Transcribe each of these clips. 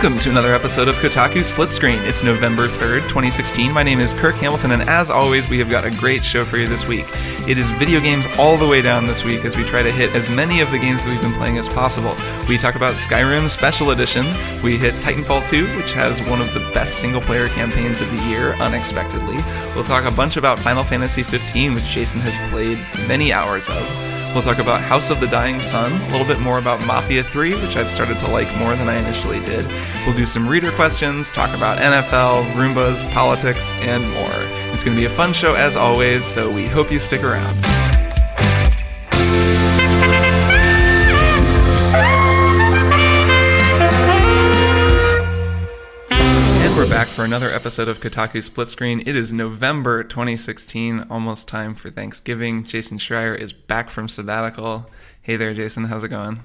Welcome to another episode of Kotaku Split Screen. It's November 3rd, 2016. My name is Kirk Hamilton, and as always, we have got a great show for you this week. It is video games all the way down this week as we try to hit as many of the games that we've been playing as possible. We talk about Skyrim Special Edition, we hit Titanfall 2, which has one of the best single player campaigns of the year, unexpectedly. We'll talk a bunch about Final Fantasy 15, which Jason has played many hours of. We'll talk about House of the Dying Sun, a little bit more about Mafia 3, which I've started to like more than I initially did. We'll do some reader questions, talk about NFL, Roombas, politics, and more. It's going to be a fun show as always, so we hope you stick around. We're back for another episode of Kotaku Split Screen. It is November 2016, almost time for Thanksgiving. Jason Schreier is back from sabbatical. Hey there, Jason. How's it going?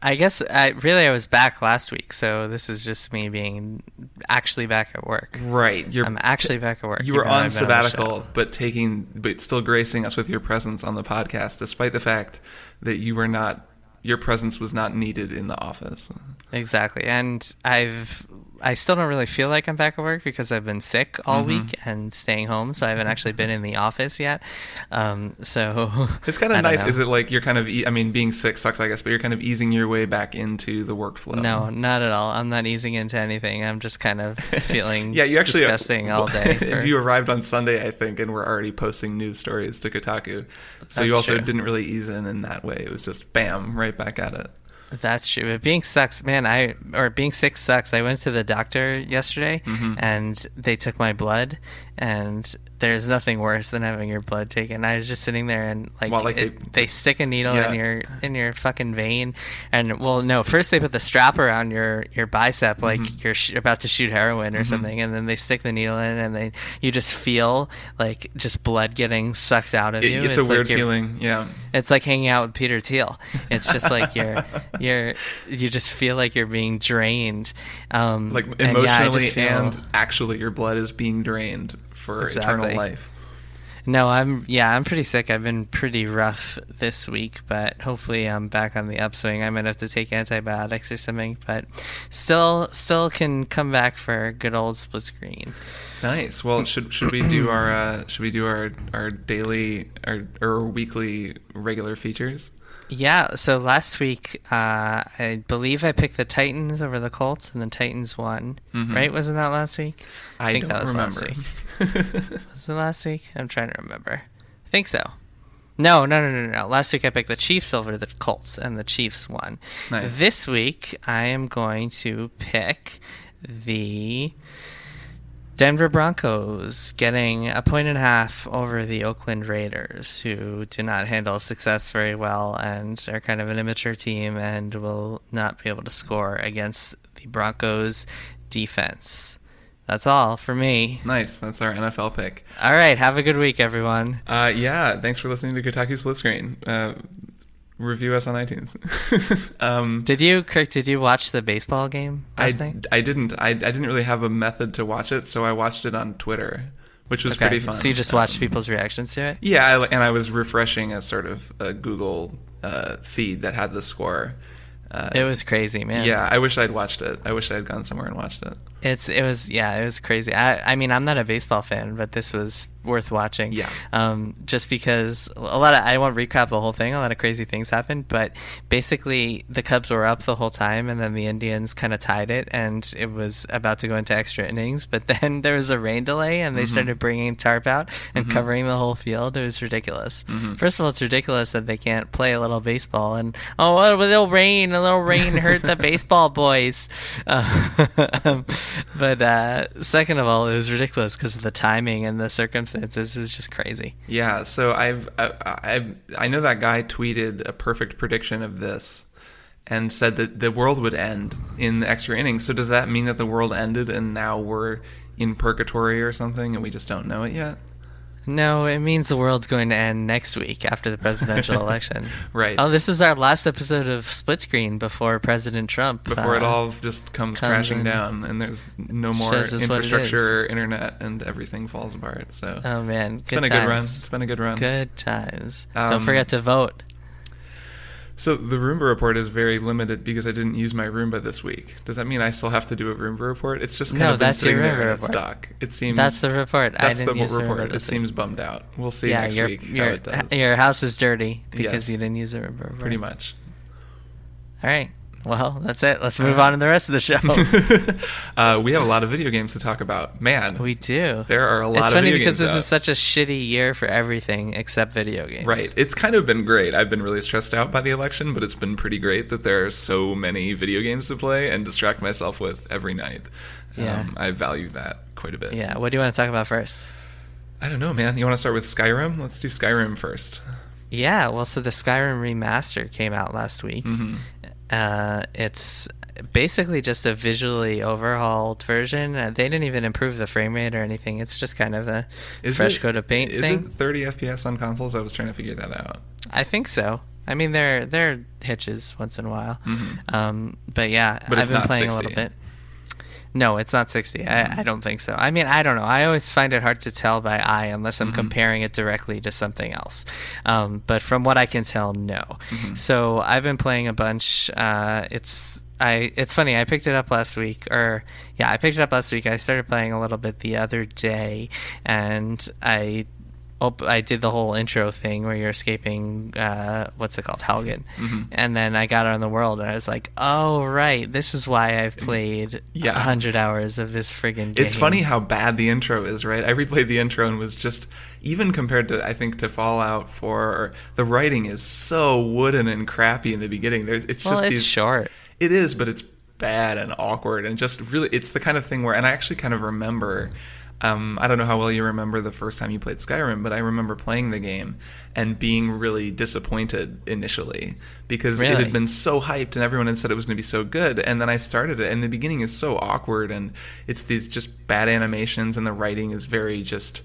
I guess I really I was back last week, so this is just me being actually back at work. Right, you're I'm actually back at work. You were on sabbatical, on but taking but still gracing us with your presence on the podcast, despite the fact that you were not your presence was not needed in the office. Exactly, and I've I still don't really feel like I'm back at work because I've been sick all mm-hmm. week and staying home, so I haven't actually been in the office yet. Um, so it's kind of nice. Know. Is it like you're kind of? E- I mean, being sick sucks, I guess, but you're kind of easing your way back into the workflow. No, not at all. I'm not easing into anything. I'm just kind of feeling yeah. You actually disgusting all day. For... you arrived on Sunday, I think, and we're already posting news stories to Kotaku. So That's you also true. didn't really ease in in that way. It was just bam, right back at it. That's true. But being sucks, man. I or being sick sucks. I went to the doctor yesterday, mm-hmm. and they took my blood, and there's nothing worse than having your blood taken. I was just sitting there and like, well, like it, they, they, stick a needle yeah. in your in your fucking vein, and well, no, first they put the strap around your your bicep like mm-hmm. you're sh- about to shoot heroin or mm-hmm. something, and then they stick the needle in, and they you just feel like just blood getting sucked out of it, you. It's, it's, a weird feeling, yeah. It's like hanging out with Peter Thiel. It's just like you're you're you just feel like you're being drained, um, like emotionally and, yeah, and actually your blood is being drained for exactly. eternal life. No, I'm yeah, I'm pretty sick. I've been pretty rough this week, but hopefully I'm back on the upswing. I might have to take antibiotics or something, but still still can come back for good old split screen. Nice. Well, should should we do our uh, should we do our our daily or or weekly regular features? Yeah, so last week, uh, I believe I picked the Titans over the Colts, and the Titans won. Mm-hmm. Right? Wasn't that last week? I, I think that was remember. last week. was it last week? I'm trying to remember. I think so. No, no, no, no, no. Last week I picked the Chiefs over the Colts, and the Chiefs won. Nice. This week I am going to pick the Denver Broncos getting a point and a half over the Oakland Raiders, who do not handle success very well and are kind of an immature team and will not be able to score against the Broncos defense. That's all for me. Nice. That's our NFL pick. All right. Have a good week, everyone. Uh, yeah. Thanks for listening to Kotaku Split Screen. Uh, review us on iTunes. um, did you, Kirk? Did you watch the baseball game? I night? I didn't. I I didn't really have a method to watch it, so I watched it on Twitter, which was okay. pretty fun. So you just watched um, people's reactions to it? Yeah, I, and I was refreshing a sort of a Google uh, feed that had the score. Uh, it was crazy, man. Yeah, I wish I'd watched it. I wish I'd gone somewhere and watched it. It's it was yeah, it was crazy. I I mean, I'm not a baseball fan, but this was worth watching. Yeah. Um, just because a lot of I won't recap the whole thing. A lot of crazy things happened, but basically the Cubs were up the whole time, and then the Indians kind of tied it, and it was about to go into extra innings. But then there was a rain delay, and they mm-hmm. started bringing tarp out and mm-hmm. covering the whole field. It was ridiculous. Mm-hmm. First of all, it's ridiculous that they can't play a little baseball, and oh, a little rain, a little rain hurt the baseball boys. Uh, but uh, second of all, it was ridiculous because of the timing and the circumstances circumstances is just crazy. Yeah, so I've I, I I know that guy tweeted a perfect prediction of this and said that the world would end in the extra innings. So does that mean that the world ended and now we're in purgatory or something and we just don't know it yet? No, it means the world's going to end next week after the presidential election. right. Oh, this is our last episode of Split Screen before President Trump. Before uh, it all just comes, comes crashing down and there's no more infrastructure, internet, and everything falls apart. So. Oh man, it's been a good run. It's been a good run. Good times. Um, don't forget to vote. So the Roomba report is very limited because I didn't use my Roomba this week. Does that mean I still have to do a Roomba report? It's just kind no, of been that's sitting your there in its dock. It seems that's the report. That's I didn't the report. It seems bummed out. We'll see yeah, next your, week your, how it does. Your house is dirty because yes. you didn't use the Roomba report. Pretty much. All right. Well, that's it. Let's move on to the rest of the show. uh, we have a lot of video games to talk about. Man, we do. There are a lot it's of funny because this out. is such a shitty year for everything except video games. Right. It's kind of been great. I've been really stressed out by the election, but it's been pretty great that there are so many video games to play and distract myself with every night. Yeah. Um, I value that quite a bit. Yeah. What do you want to talk about first? I don't know, man. You want to start with Skyrim? Let's do Skyrim first. Yeah, well, so the Skyrim remaster came out last week. Mm-hmm. Uh, it's basically just a visually overhauled version. Uh, they didn't even improve the frame rate or anything. It's just kind of a is fresh it, coat of paint is thing. it 30 FPS on consoles? I was trying to figure that out. I think so. I mean, there there are hitches once in a while, mm-hmm. um, but yeah, but I've been playing 60. a little bit. No, it's not 60. I, I, don't think so. I mean, I don't know. I always find it hard to tell by eye unless I'm mm-hmm. comparing it directly to something else. Um, but from what I can tell, no. Mm-hmm. So I've been playing a bunch. Uh, it's I. It's funny. I picked it up last week, or yeah, I picked it up last week. I started playing a little bit the other day, and I op- I did the whole intro thing where you're escaping, uh, what's it called, Helgen, mm-hmm. and then I got on the world and I was like, oh right, this is why I've played yeah. hundred hours of this friggin' game. It's funny how bad the intro is, right? I replayed the intro and was just even compared to I think to Fallout 4, the writing is so wooden and crappy in the beginning. There's it's well, just it's these, short. It is, but it's bad and awkward and just really it's the kind of thing where and I actually kind of remember um, I don't know how well you remember the first time you played Skyrim, but I remember playing the game and being really disappointed initially because really? it had been so hyped and everyone had said it was going to be so good. And then I started it, and the beginning is so awkward and it's these just bad animations, and the writing is very just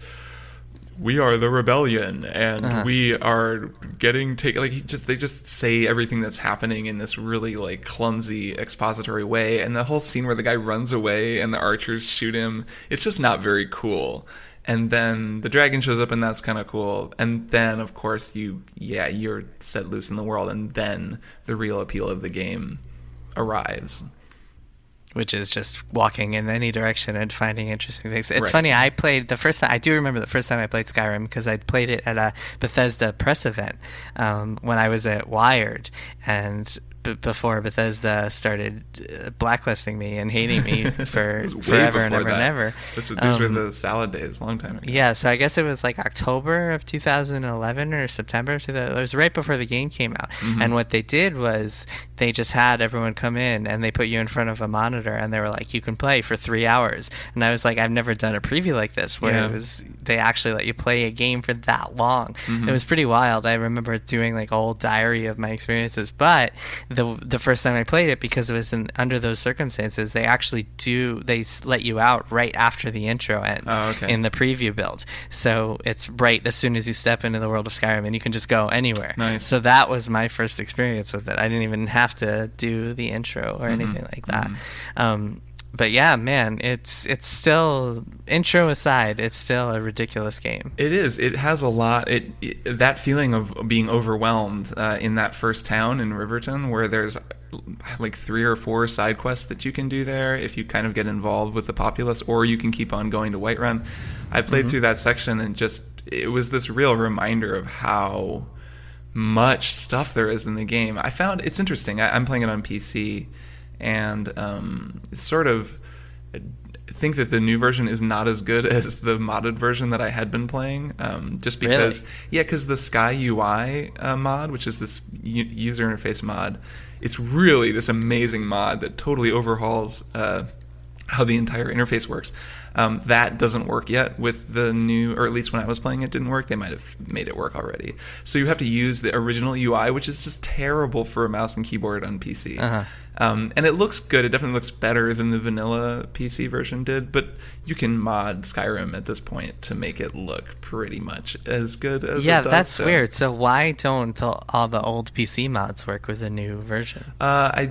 we are the rebellion and uh-huh. we are getting taken like just they just say everything that's happening in this really like clumsy expository way and the whole scene where the guy runs away and the archers shoot him it's just not very cool. And then the dragon shows up and that's kind of cool. And then of course you yeah you're set loose in the world and then the real appeal of the game arrives which is just walking in any direction and finding interesting things. It's Right. funny. I played the first time. I do remember the first time I played Skyrim because I played it at a Bethesda press event um, when I was at Wired, and b- before Bethesda started uh, blacklisting me and hating me for It was way forever and ever that. and ever. This was, these were Um, the salad days, long time ago. Yeah, so I guess it was like October of 2011 or September. Of 2000, it was right before the game came out. Mm-hmm. And what they did was they just had everyone come in and they put you in front of a monitor and they were like, "You can play for three hours." And I was like, "I've never done a preview like this where Yeah. it was they actually let you play a game for that long." Mm-hmm. It was pretty wild. I remember doing like a whole diary of my experiences. But the the first time I played it, because it was in, under those circumstances, they actually do they let you out right after the intro ends Oh, okay. in the preview build. So it's right as soon as you step into the world of Skyrim, and you can just go anywhere. Nice. So that was my first experience with it. I didn't even have to do the intro or Mm-hmm. anything like that. Um, but yeah, man, it's it's still intro aside, it's still a ridiculous game. It is. It has a lot. It, it that feeling of being overwhelmed uh, in that first town in Riverton, where there's like three or four side quests that you can do there if you kind of get involved with the populace, or you can keep on going to Whiterun. I played through that section and just it was this real reminder of how much stuff there is in the game. I found it's interesting. I, I'm playing it on PC, and um, sort of think that the new version is not as good as the modded version that I had been playing. Um, just because, Really? yeah, because the Sky UI uh, mod, which is this u- user interface mod, it's really this amazing mod that totally overhauls uh, how the entire interface works. Um, that doesn't work yet with the new, or at least when I was playing, it didn't work. They might have made it work already. So you have to use the original UI, which is just terrible for a mouse and keyboard on PC. Uh-huh. Um, and it looks good. It definitely looks better than the vanilla PC version did, but you can mod Skyrim at this point to make it look pretty much as good as yeah, does. that's so. weird. So why don't the, all the old PC mods work with the new version? Uh, I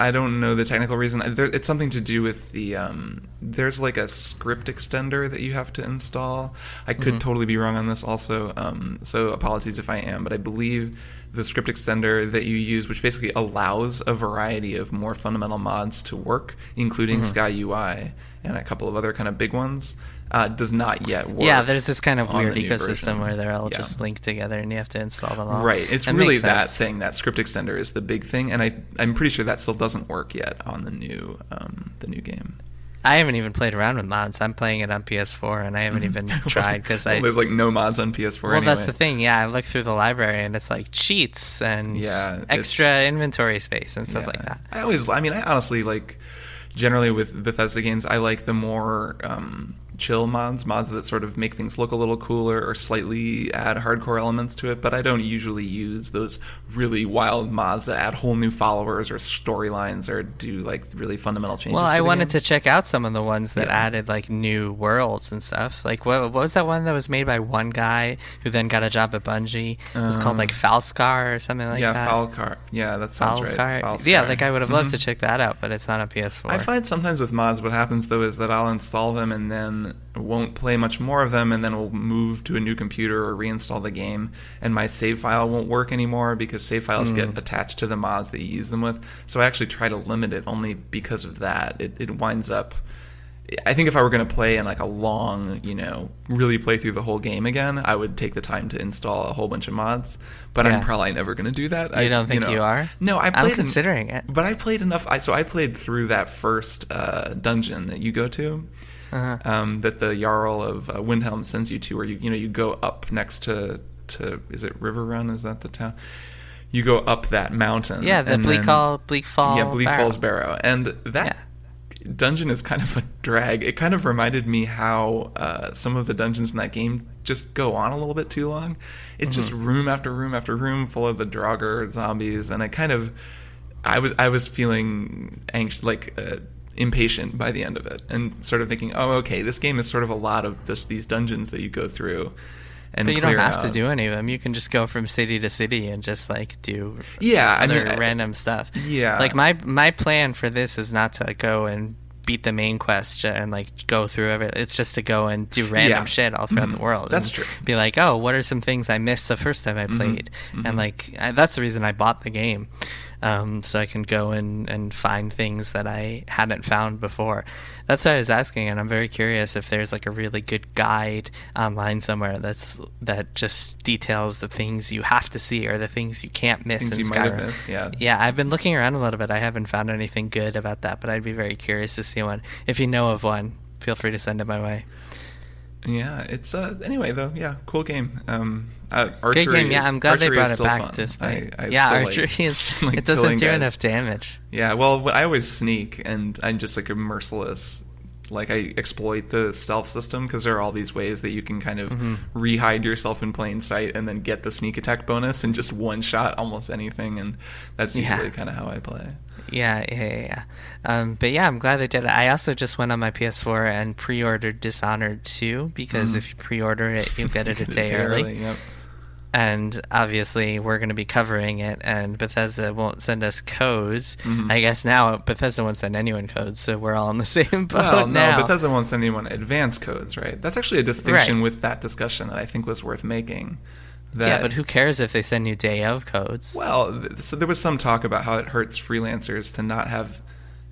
I don't know the technical reason. There, it's something to do with the um, there's like a script extender that you have to install. I could mm-hmm. totally be wrong on this also. Um, so apologies if I am, but I believe the script extender that you use, which basically allows a variety of more fundamental mods to work, including mm-hmm. Sky UI and a couple of other kind of big ones, uh, does not yet work. Yeah, there's this kind of weird ecosystem where they're all yeah. just linked together and you have to install them all. Right. It's really that thing. That script extender is the big thing, and I I'm pretty sure that still doesn't work yet on the new um, the new game. I haven't even played around with mods. I'm playing it on PS4, and I haven't even tried because I. There's like no mods on PS4. Well, anyway. that's the thing. Yeah, I look through the library, and it's like cheats and yeah, extra inventory space and stuff yeah. like that. I always, I mean, I honestly like. Generally, with Bethesda games, I like the more um, chill mods, mods that sort of make things look a little cooler or slightly add hardcore elements to it. But I don't usually use those really wild mods that add whole new followers or storylines or do like really fundamental changes. Well, I wanted game. to check out some of the ones that yeah. added like new worlds and stuff. Like what, what, was that one that was made by one guy who then got a job at Bungie? It was uh, called like Falskaar or something like yeah, that. Yeah, Falkar. Yeah, that sounds Falkar. right. Falskaar. Yeah, like I would have loved mm-hmm. to check that out, but it's not on PS4. I find sometimes with mods, what happens though is that I'll install them and then won't play much more of them and then will move to a new computer or reinstall the game and my save file won't work anymore because save files mm. get attached to the mods that you use them with. So i actually try to limit it only because of that. It, it winds up i think if i were going to play in like a long you know really play through the whole game again i would take the time to install a whole bunch of mods but yeah. i'm probably never going to do that. You I, don't think you, know, you are? no i i'm considering en- it. but i played enough I, so i played through that first uh, dungeon that you go to uh-huh. um, that the Jarl of uh, Windhelm sends you to, where you you know you go up next to to is it River Run? Is that the town? You go up that mountain. Yeah, the Bleak Fall, Bleak Fall. Yeah, Bleak Barrow. Falls Barrow, and that. Yeah. Dungeon is kind of a drag. It kind of reminded me how uh, some of the dungeons in that game just go on a little bit too long. It's mm-hmm. just room after room after room full of the Draugr zombies, and I kind of, I was I was feeling anxious, like uh, impatient by the end of it and sort of thinking, oh, okay, this game is sort of a lot of just these dungeons that you go through. And but you don't have out. to do any of them. You can just go from city to city and just like do yeah, other I mean, random stuff. Yeah, like my my plan for this is not to go and beat the main quest and like go through everything. It's just to go and do random yeah. shit all throughout mm-hmm. the world. That's true. Be like, oh, what are some things I missed the first time I mm-hmm. played? Mm-hmm. And like I, that's the reason I bought the game um, so I can go and, and find things that I hadn't found before. That's why I was asking, and I'm very curious if there's like a really good guide online somewhere that's that just details the things you have to see or the things you can't miss things in Skyrim. Missed, yeah, yeah. I've been looking around a little bit. I haven't found anything good about that, but I'd be very curious to see one. If you know of one, feel free to send it my way. Yeah, it's uh anyway though. Yeah, cool game. Um, uh, archery. Good game. Yeah, is, I'm glad they brought it back. Fun. Despite, I, I yeah, archery like, is like it doesn't do guys. enough damage. Yeah, well, I always sneak, and I'm just like a merciless. Like I exploit the stealth system because there are all these ways that you can kind of mm-hmm. re-hide yourself in plain sight and then get the sneak attack bonus and just one shot almost anything, and that's usually yeah. kind of how I play. Yeah, yeah, yeah. Um, but yeah, I'm glad they did it. I also just went on my PS4 and pre-ordered Dishonored 2 because mm. if you pre-order it, you get it a day, early. early yep. And obviously, we're going to be covering it, and Bethesda won't send us codes. Mm-hmm. I guess now Bethesda won't send anyone codes, so we're all in the same boat well, now. no, Bethesda won't send anyone advance codes, right? That's actually a distinction right. with that discussion that I think was worth making. That, yeah, but who cares if they send you day of codes? Well, so there was some talk about how it hurts freelancers to not have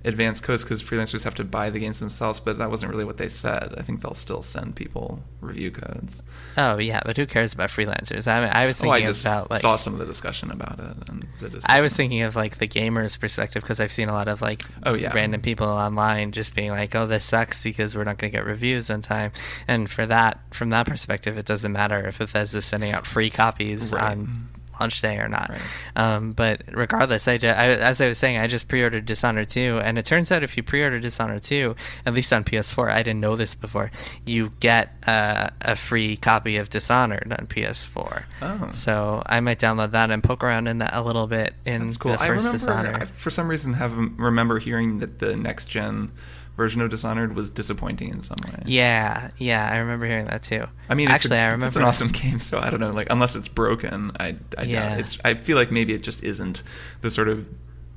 advanced codes because freelancers have to buy the games themselves, but that wasn't really what they said. I think they'll still send people review codes. Oh yeah, but who cares about freelancers? I mean, I was thinking oh, I just about like saw some of the discussion about it and I was thinking of like the gamers' perspective because I've seen a lot of like oh yeah random people online just being like, oh this sucks because we're not going to get reviews on time, and for that from that perspective, it doesn't matter if Bethesda's sending out free copies right. on launch day or not. Right. Um, but regardless, I, just, I, as I was saying, I just pre-ordered Dishonored 2, and it turns out if you pre-order Dishonored 2, at least on PS4, I didn't know this before, you get uh, a free copy of Dishonored on PS4. Oh. So I might download that and poke around in that a little bit in That's cool. the first I remember, Dishonored. I, for some reason, have remember hearing that the next gen version of Dishonored was disappointing in some way. Yeah, yeah, I remember hearing that too. I mean, actually, a, I remember it's an awesome game. So I don't know, like unless it's broken, I, I yeah. doubt it's. I feel like maybe it just isn't the sort of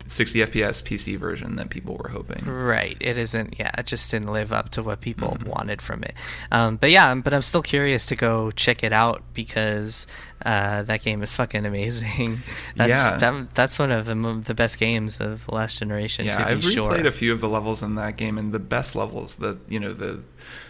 60 FPS PC version that people were hoping. Right. It isn't. Yeah. It just didn't live up to what people mm-hmm. wanted from it. Um, but yeah. But I'm still curious to go check it out because uh, that game is fucking amazing. That's, yeah. That, that's one of the the best games of the last generation. Yeah. I've sure. replayed a few of the levels in that game, and the best levels, the you know the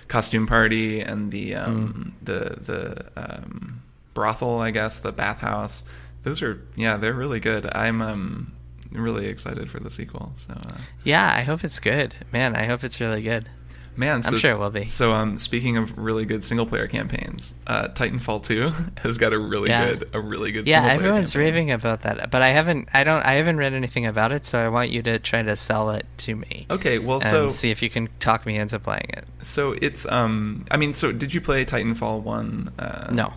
costume party and the um, mm. the the um, brothel, I guess, the bathhouse. Those are yeah, they're really good. I'm um really excited for the sequel. So uh, yeah, I hope it's good. Man, I hope it's really good. Man, so, I'm sure it will be. So, um, speaking of really good single player campaigns, uh, Titanfall 2 has got a really yeah. good, a really good. Yeah, everyone's campaign. raving about that, but I haven't, I don't, I haven't read anything about it, so I want you to try to sell it to me. Okay, well, so see if you can talk me into playing it. So it's, um, I mean, so did you play Titanfall 1? Uh, no.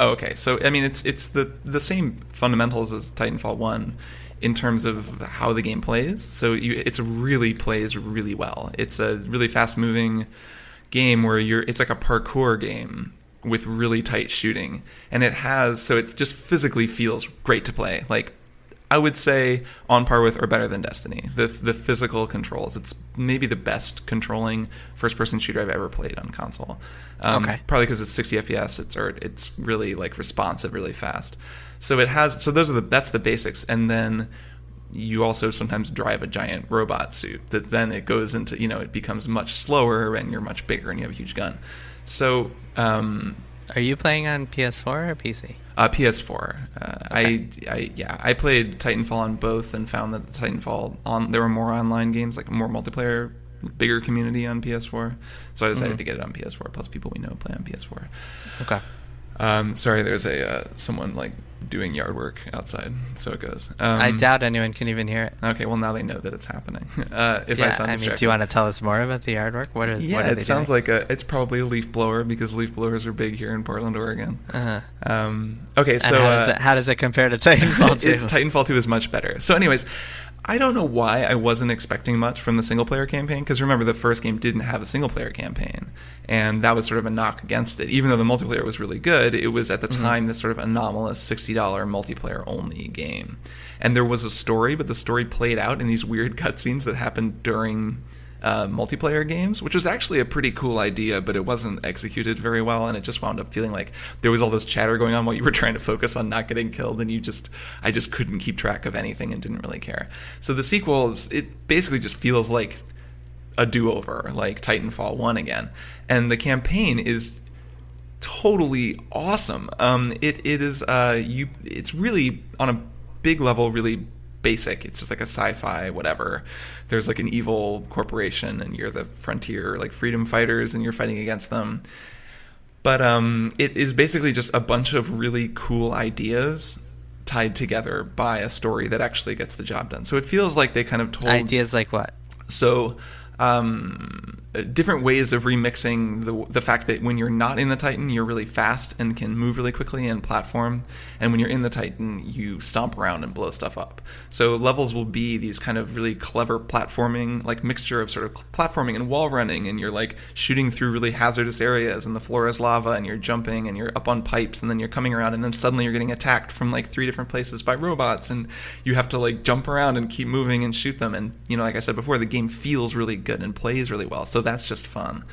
Oh, okay. So I mean, it's it's the the same fundamentals as Titanfall 1 in terms of how the game plays. So you, it's really plays really well. It's a really fast moving game where you're. It's like a parkour game with really tight shooting, and it has so it just physically feels great to play. Like I would say on par with or better than Destiny. The the physical controls. It's maybe the best controlling first person shooter I've ever played on console. Um, okay. Probably because it's 60 FPS. It's or it's really like responsive, really fast. So it has so those are the that's the basics, and then you also sometimes drive a giant robot suit that then it goes into you know it becomes much slower and you're much bigger and you have a huge gun. So um, are you playing on PS4 or PC? Uh, PS4. Uh, okay. I, I yeah I played Titanfall on both and found that the Titanfall on there were more online games like more multiplayer bigger community on PS4. So I decided mm-hmm. to get it on PS4. Plus, people we know play on PS4. Okay. Um, sorry, there's a uh, someone like doing yard work outside, so it goes. Um, I doubt anyone can even hear it. Okay, well now they know that it's happening. Uh, if yeah, I sound I mean, do you want to tell us more about the yard work? What are yeah? What are it sounds doing? like a. It's probably a leaf blower because leaf blowers are big here in Portland, Oregon. Uh-huh. Um, okay, so how does, uh, it, how, does it, compare to Titanfall 2? Titanfall 2 is much better. So, anyways, I don't know why I wasn't expecting much from the single player campaign because remember the first game didn't have a single player campaign and that was sort of a knock against it. Even though the multiplayer was really good, it was at the mm-hmm. time this sort of anomalous $60 multiplayer only game. And there was a story, but the story played out in these weird cutscenes that happened during uh, multiplayer games, which was actually a pretty cool idea, but it wasn't executed very well, and it just wound up feeling like there was all this chatter going on while you were trying to focus on not getting killed, and you just, I just couldn't keep track of anything and didn't really care. So the sequel is, it basically just feels like a do-over, like Titanfall One again, and the campaign is totally awesome. Um, it it is uh you, it's really on a big level, really basic. It's just like a sci-fi whatever. There's like an evil corporation and you're the frontier like freedom fighters and you're fighting against them. But um it is basically just a bunch of really cool ideas tied together by a story that actually gets the job done. So it feels like they kind of told ideas like what? So um different ways of remixing the the fact that when you're not in the Titan, you're really fast and can move really quickly and platform, and when you're in the Titan, you stomp around and blow stuff up. So levels will be these kind of really clever platforming, like mixture of sort of platforming and wall running, and you're like shooting through really hazardous areas, and the floor is lava, and you're jumping, and you're up on pipes, and then you're coming around, and then suddenly you're getting attacked from like three different places by robots, and you have to like jump around and keep moving and shoot them, and you know, like I said before, the game feels really good and plays really well. So that's just fun.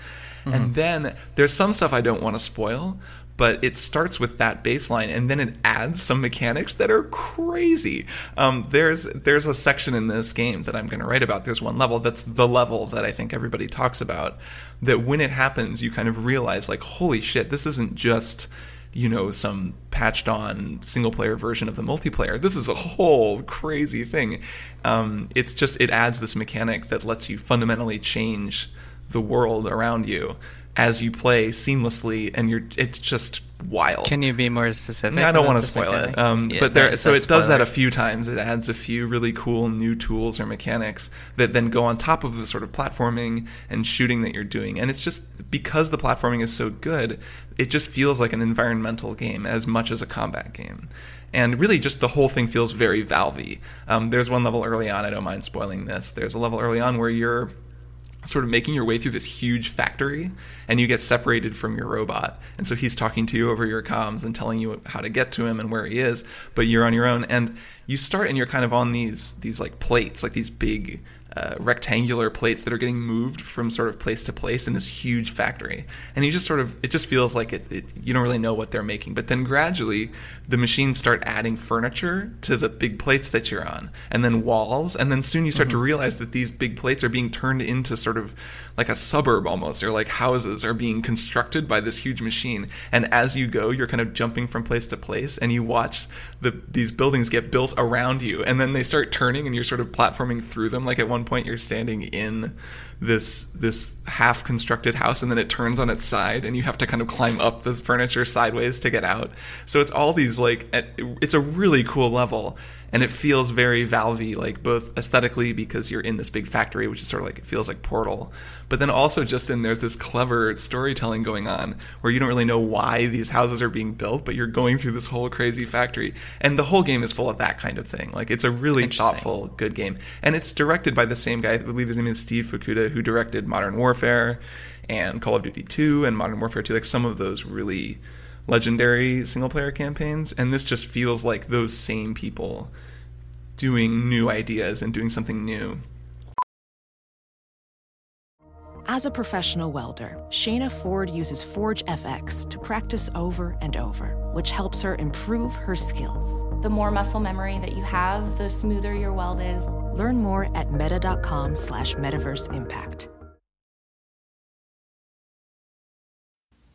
Mm-hmm. And then there's some stuff I don't want to spoil, but it starts with that baseline and then it adds some mechanics that are crazy. Um, there's there's a section in this game that I'm going to write about. There's one level that's the level that I think everybody talks about. That when it happens, you kind of realize like, holy shit, this isn't just you know some patched on single player version of the multiplayer. This is a whole crazy thing. Um, it's just it adds this mechanic that lets you fundamentally change the world around you as you play seamlessly, and you're it's just wild. Can you be more specific? I don't want to spoil it, um, Yeah, but there. So it does that a few times. It adds a few really cool new tools or mechanics that then go on top of the sort of platforming and shooting that you're doing. And it's just because the platforming is so good, it just feels like an environmental game as much as a combat game. And really, just the whole thing feels very Valvey. Um, there's one level early on. I don't mind spoiling this. There's a level early on where you're sort of making your way through this huge factory and you get separated from your robot. And so he's talking to you over your comms and telling you how to get to him and where he is but you're on your own. And you start and you're kind of on these these like plates like these big uh, rectangular plates that are getting moved from sort of place to place in this huge factory. And you just sort of it just feels like it, it you don't really know what they're making. But then gradually the machines start adding furniture to the big plates that you're on and then walls. And then soon you start to realize that these big plates are being turned into sort of like a suburb almost. Or like houses are being constructed by this huge machine. And as you go you're kind of jumping from place to place and you watch the these buildings get built around you. And then they start turning and you're sort of platforming through them like at one point you're standing in this this half constructed house and then it turns on its side and you have to kind of climb up the furniture sideways to get out. So it's all these like it's a really cool level and it feels very valvey like both aesthetically because you're in this big factory which is sort of like it feels like portal. But then also just in there's this clever storytelling going on where you don't really know why these houses are being built but you're going through this whole crazy factory. And the whole game is full of that kind of thing. Like it's a really thoughtful good game. And it's directed by the same guy i believe his name is steve fukuda who directed modern warfare and call of duty 2 and modern warfare 2 like some of those really legendary single player campaigns and this just feels like those same people doing new ideas and doing something new As a professional welder, Shayna Ford uses Forge FX to practice over and over, which helps her improve her skills. The more muscle memory that you have, the smoother your weld is. Learn more at meta.com slash metaverse impact.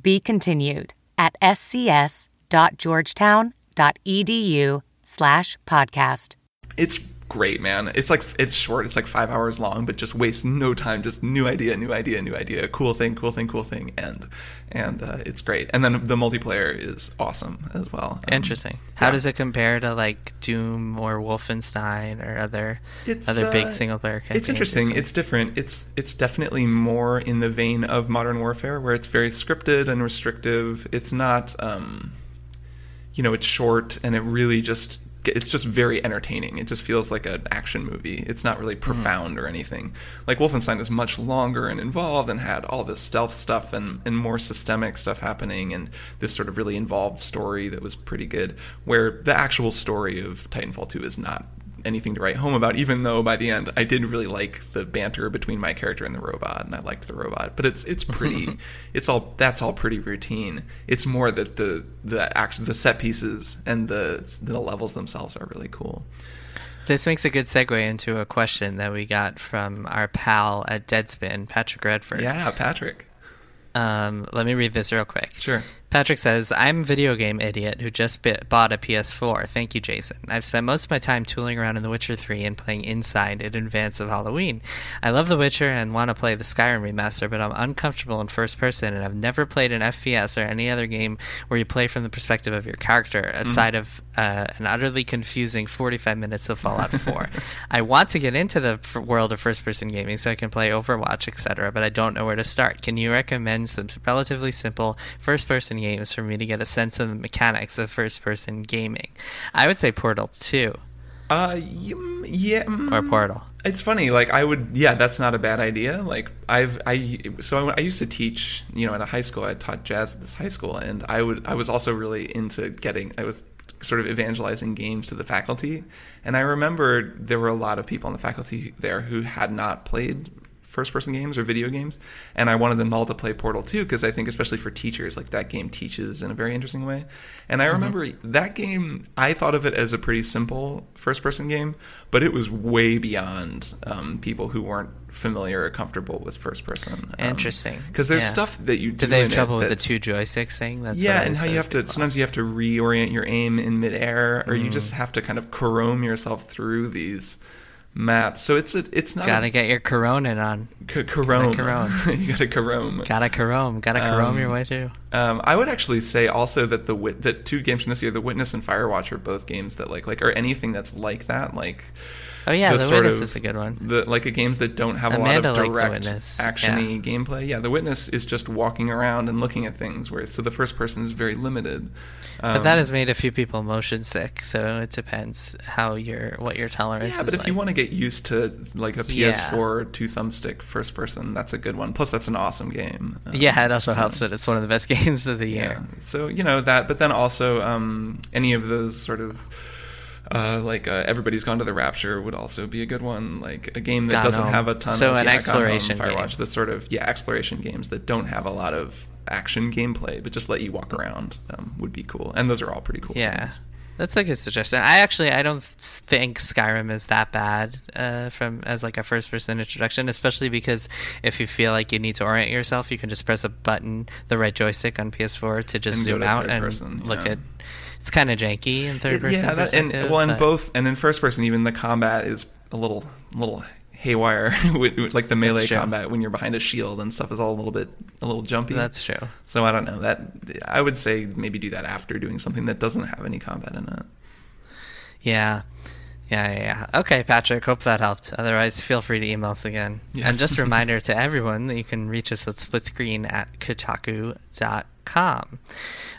Be continued at scs.georgetown.edu slash podcast. it's great man it's like it's short it's like five hours long but just wastes no time just new idea new idea new idea cool thing cool thing cool thing end and uh, it's great and then the multiplayer is awesome as well Um, Interesting. How yeah. does it compare to like Doom or Wolfenstein or other It's, other uh, big single player campaigns? It's interesting. It's different. It's it's definitely more in the vein of Modern Warfare, where it's very scripted and restrictive. It's not, um, you know, it's short and it really just it's just very entertaining. It just feels like an action movie. It's not really mm-hmm. profound or anything. Like Wolfenstein is much longer and involved and had all this stealth stuff and, and more systemic stuff happening and this sort of really involved story that was pretty good. Where the actual story of Titanfall 2 is not anything to write home about, even though by the end I did really like the banter between my character and the robot, and I liked the robot. But it's it's pretty, it's all that's all pretty routine. It's more that the the act the set pieces and the the levels themselves are really cool. This makes a good segue into a question that we got from our pal at Deadspin, Patrick Redford. Yeah, Patrick. Um, let me read this real quick. Sure. Patrick says, I'm a video game idiot who just bit, bought a PS4. Thank you, Jason. I've spent most of my time tooling around in The Witcher 3 and playing Inside in advance of Halloween. I love The Witcher and want to play the Skyrim remaster, but I'm uncomfortable in first person and I've never played an FPS or any other game where you play from the perspective of your character outside of uh, an utterly confusing 45 minutes of Fallout 4. I want to get into the f- world of first person gaming so I can play Overwatch, etc., but I don't know where to start. Can you recommend some relatively simple first person games for me to get a sense of the mechanics of first person gaming? I would say Portal 2 Uh, yeah. mm, or Portal. It's funny, like I would, yeah, that's not a bad idea. Like I've, I, so I, I used to teach, you know, at a high school. I taught jazz at this high school, and I would, I was also really into getting, I was sort of evangelizing games to the faculty, and I remember there were a lot of people on the faculty there who had not played first person games or video games, and I wanted them all to play Portal 2 because I think especially for teachers, like that game teaches in a very interesting way. And I mm-hmm. remember mm-hmm. that game, I thought of it as a pretty simple first person game, but it was way beyond um, people who weren't familiar or comfortable with first person. Um, Interesting. Because there's yeah. stuff that you do. Do they have trouble with the two joysticks thing? That's yeah, and how you have to sometimes you have to reorient your aim in midair, or mm. you just have to kind of carome yourself through these maps. So it's a it's not gotta a, get your Coronin on. C-. Carome. you gotta Carome. Gotta Carome. Gotta Carome um, your way too. Um, I would actually say also that the wit- that two games from this year, The Witness and Firewatch, are both games that like like or anything that's like that like. Oh yeah, the, the Witness of, is a good one. The like a games that don't have Amanda a lot of direct actiony yeah. gameplay. Yeah, the Witness is just walking around and looking at things. Where so the first person is very limited. Um, but that um, has made a few people motion sick, so it depends how your what your tolerance. Is. Yeah, but if like. you want to get used to like a PS4 yeah. two thumbstick first person, that's a good one. Plus, that's an awesome game. Um, yeah, it also so, helps that it's one of the best games of the year. Yeah. So you know that, but then also um, any of those sort of. Uh, like uh, everybody's gone to the rapture would also be a good one like a game that Gone doesn't home. have a ton so of an yeah, exploration home, firewatch the sort of yeah exploration games that don't have a lot of action gameplay, but just let you walk around um, would be cool. And those are all pretty cool. Yeah. Games. That's like a good suggestion. I actually I don't think Skyrim is that bad uh, from as like a first person introduction, especially because if you feel like you need to orient yourself, you can just press a button, the right joystick on PS4 to just and zoom to out and person, look yeah. at. It's kind of janky in third person. Yeah, that, and well, in both and in first person, even the combat is a little little haywire with, with, like the melee combat when you're behind a shield and stuff is all a little bit a little jumpy. That's true. So I don't know that I would say maybe do that after doing something that doesn't have any combat in it. Yeah. Yeah, yeah, yeah. Okay, Patrick, hope that helped. Otherwise, feel free to email us again. Yes. And just a reminder to everyone that you can reach us at splitscreen at kotaku.com.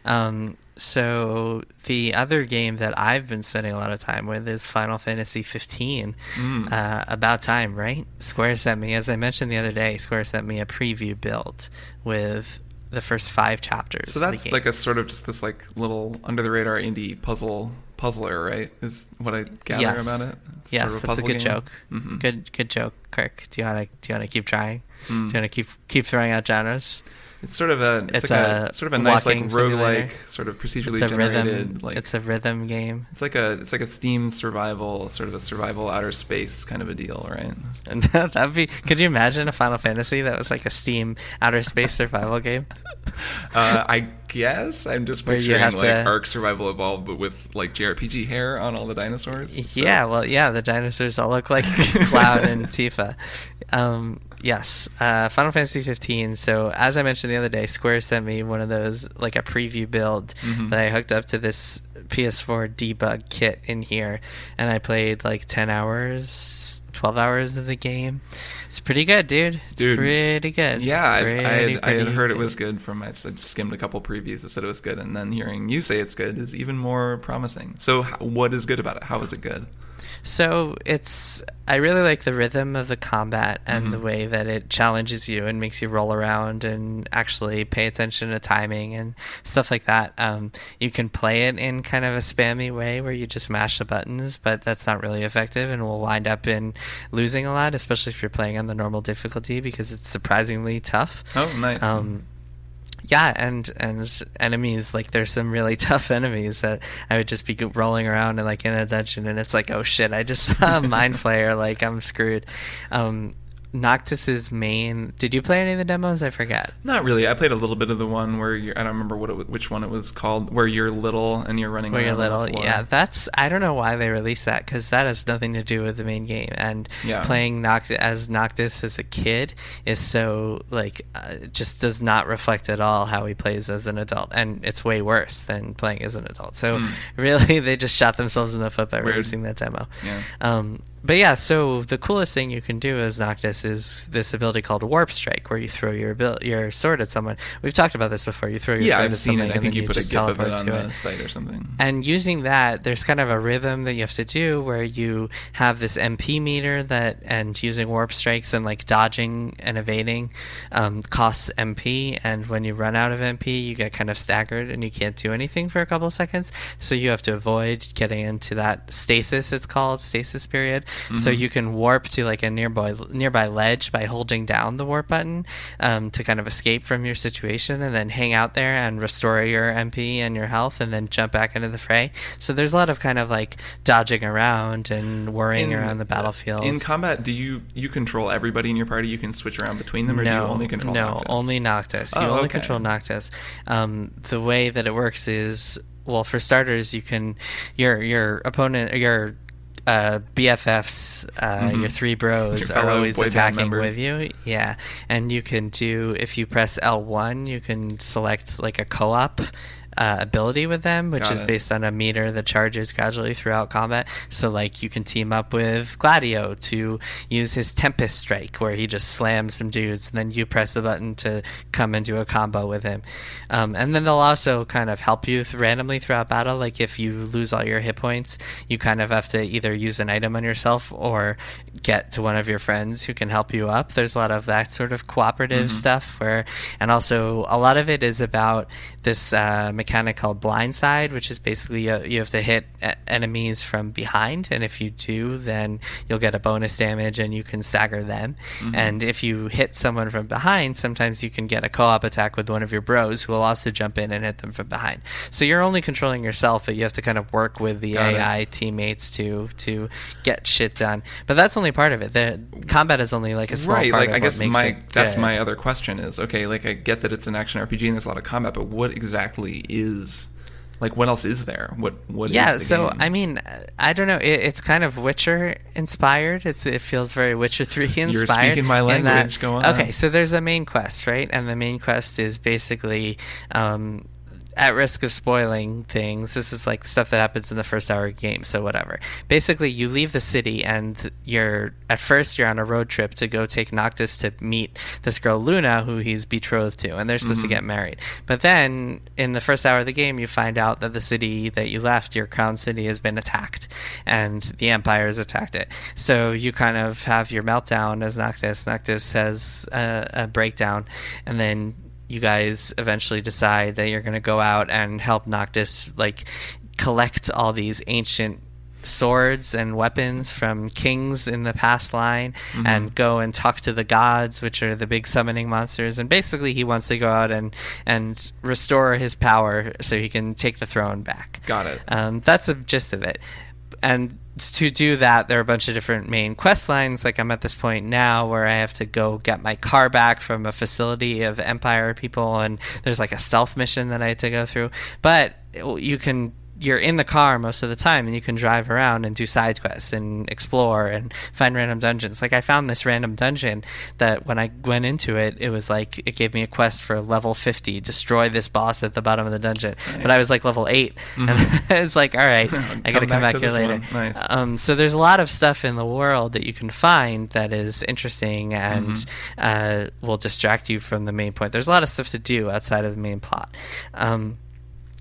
Um, so the other game that I've been spending a lot of time with is Final Fantasy 15. Mm. Uh, about time, right? Square sent me, as I mentioned the other day, Square sent me a preview build with the first five chapters. So that's like a sort of just this like little under the radar indie puzzle puzzler, right? Is what I gather yes. about it. It's yes, sort of a that's a good game. joke. Mm-hmm. Good, good joke, Kirk. Do you want to do you want to keep trying? Mm. Do you want to keep keep throwing out genres? It's sort of a it's, it's like a, a, sort of a nice like roguelike sort of procedurally it's generated rhythm, like it's a rhythm game. It's like a it's like a Steam survival sort of a survival outer space kind of a deal, right? And that'd be could you imagine a Final Fantasy that was like a Steam outer space survival game? Uh, I guess I'm just picturing like to... Ark Survival Evolved, but with like JRPG hair on all the dinosaurs. So. Yeah, well, yeah, the dinosaurs all look like Cloud and Tifa. Um, Yes, uh, Final Fantasy 15. So as I mentioned the other day, Square sent me one of those like a preview build mm-hmm. that I hooked up to this PS4 debug kit in here, and I played like 10 hours, 12 hours of the game. It's pretty good, dude. It's dude, pretty good. Yeah, pretty, I, had, I had heard good. it was good from I just skimmed a couple previews that said it was good, and then hearing you say it's good is even more promising. So, what is good about it? How is it good? So it's I really like the rhythm of the combat and mm-hmm. the way that it challenges you and makes you roll around and actually pay attention to timing and stuff like that. Um, you can play it in kind of a spammy way where you just mash the buttons, but that's not really effective and will wind up in losing a lot, especially if you're playing on the normal difficulty because it's surprisingly tough. Oh, nice. Um, yeah, and and enemies like there's some really tough enemies that I would just be rolling around and like in a dungeon, and it's like oh shit, I just saw a mind flayer, like I'm screwed. Um, Noctis's main. Did you play any of the demos? I forget. Not really. I played a little bit of the one where you're, I don't remember what it, which one it was called, where you're little and you're running. Where you're little, yeah. That's I don't know why they released that because that has nothing to do with the main game. And yeah. playing Noctis as Noctis as a kid is so like uh, just does not reflect at all how he plays as an adult, and it's way worse than playing as an adult. So mm. really, they just shot themselves in the foot by Weird. releasing that demo. Yeah. Um, but yeah, so the coolest thing you can do as Noctis is this ability called Warp Strike, where you throw your abil- your sword at someone. We've talked about this before. You throw your yeah, sword I've at seen it. I think you, you put a GIF of it on the it. site or something. And using that, there's kind of a rhythm that you have to do where you have this MP meter that, and using Warp Strikes and like dodging and evading um, costs MP. And when you run out of MP, you get kind of staggered and you can't do anything for a couple of seconds. So you have to avoid getting into that stasis. It's called stasis period, Mm-hmm. So you can warp to like a nearby nearby ledge by holding down the warp button um, to kind of escape from your situation, and then hang out there and restore your MP and your health, and then jump back into the fray. So there's a lot of kind of like dodging around and worrying in, around the battlefield. In combat, do you you control everybody in your party? You can switch around between them, or no, do you only control? No, Noctis? only Noctis. You oh, only okay. control Noctis. Um, the way that it works is well, for starters, you can your your opponent your uh, BFFs, uh, Mhm. your three bros Your are always attacking with you. Yeah, and you can do if you press L1, you can select like a co-op. Uh, ability with them, which Got is it. based on a meter that charges gradually throughout combat. So, like, you can team up with Gladio to use his Tempest Strike, where he just slams some dudes, and then you press the button to come into a combo with him. Um, and then they'll also kind of help you th- randomly throughout battle. Like, if you lose all your hit points, you kind of have to either use an item on yourself or get to one of your friends who can help you up. There's a lot of that sort of cooperative stuff where, and also a lot of it is about this uh, mechanic called blindside, which is basically uh, you have to hit enemies from behind, and if you do, then you'll get a bonus damage and you can stagger them. And if you hit someone from behind, sometimes you can get a co-op attack with one of your bros who will also jump in and hit them from behind. So you're only controlling yourself, but you have to kind of work with the Got it. AI teammates to to get shit done. But that's only part of it. The combat is only like a small right part like i guess my that's good. my other question is okay like i get that it's an action rpg and there's a lot of combat but what exactly is like what else is there? What what is yeah so game? i mean i don't know. It, it's kind of witcher inspired it's it feels very witcher 3 inspired you're speaking my in that- language, go on. okay so there's a main quest right? And the main quest is basically um at risk of spoiling things, this is like stuff that happens in the first hour of the game, so whatever. Basically, you leave the city and you're at first you're on a road trip to go take Noctis to meet this girl Luna, who he's betrothed to, and they're supposed to mm-hmm. get married. But then in the first hour of the game, you find out that the city that you left, your crown city, has been attacked, and the Empire has attacked it. So you kind of have your meltdown as Noctis. Noctis has a, a breakdown, and then you guys eventually decide that you're going to go out and help Noctis like collect all these ancient swords and weapons from kings in the past line and go and talk to the gods which are the big summoning monsters. And basically he wants to go out and and restore his power so he can take the throne back. Got it. um, that's the gist of it. And to do that there are a bunch of different main quest lines. Like i'm at this point now where i have to go get my car back from a facility of empire people and there's like a stealth mission that i had to go through. But you can you're in the car most of the time and you can drive around and do side quests and explore and find random dungeons like i found this random dungeon that when i went into it it was like it gave me a quest for level 50 destroy this boss at the bottom of the dungeon but i was like level 8 and it's like all right i gotta Come come back back, here later. Nice. um, so there's a lot of stuff in the world that you can find that is interesting and Mm-hmm. uh, will distract you from the main point. There's a lot of stuff to do outside of the main plot. Um,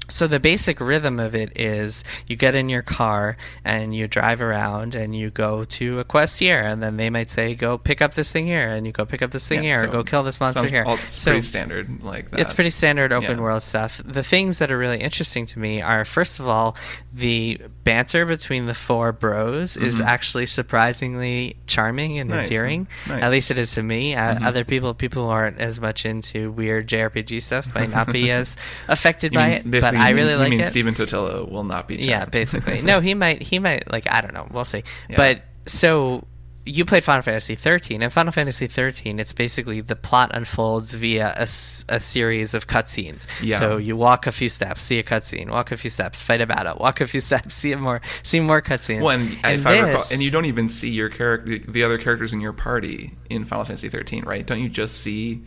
so the basic rhythm of it is you get in your car and you drive around and you go to a quest here and then they might say go pick up this thing here and you go pick up this thing Yeah, here or go kill this monster here. all- it's so pretty standard like that it's pretty standard open Yeah. world stuff. The things that are really interesting to me are first of all, the banter between the four bros is actually surprisingly charming and Mm-hmm. Nice. endearing. Nice. Mm-hmm. At least it is to me. Uh, Other people people who aren't as much into weird JRPG stuff might not be as affected by it, basically, I really mean, like you mean it. Stephen Totilo will not be Yeah, basically. no, he might. He might. Like I don't know. We'll see. Yeah. But so you played Final Fantasy 13, and Final Fantasy 13, it's basically the plot unfolds via a series of cutscenes. Yeah. So you walk a few steps, see a cutscene, walk a few steps, fight a battle, walk a few steps, see a more, see more cutscenes. Well, and, And if I recall, and you don't even see your character, the other characters in your party in Final Fantasy 13, right? Don't you just see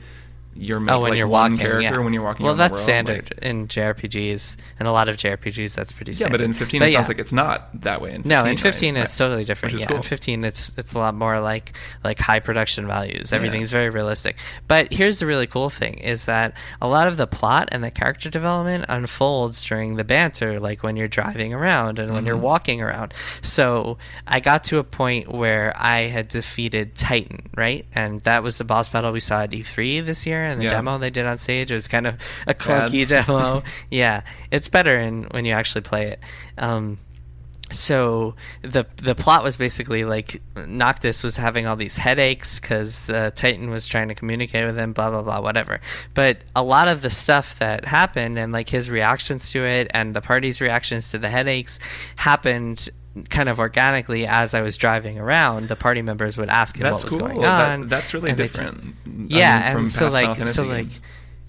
your Oh, when like, you're one walking, character yeah. when you're walking? Well, that's world? standard Like- in JRPGs, and a lot of JRPGs. That's pretty yeah, standard. but in 15, But it sounds like it's not that way. In 15, No, in right? 15 it's Right. totally different. Yeah, cool. in 15 it's it's a lot more like like high production values. Everything's very realistic. But here's the really cool thing is that a lot of the plot and the character development unfolds during the banter like when you're driving around and when Mm-hmm. you're walking around. So, I got to a point where I had defeated Titan, right? And that was the boss battle we saw at E3 this year and the Yeah. demo they did on stage. It was kind of a clunky demo. yeah, it's better in, when you actually play it. Um, so the the plot was basically like Noctis was having all these headaches because the Titan was trying to communicate with him, blah blah blah, whatever. But a lot of the stuff that happened and like his reactions to it and the party's reactions to the headaches happened kind of organically as I was driving around. The party members would ask him that's what was cool. going on. That, that's really different. yeah, I mean, and so like so like.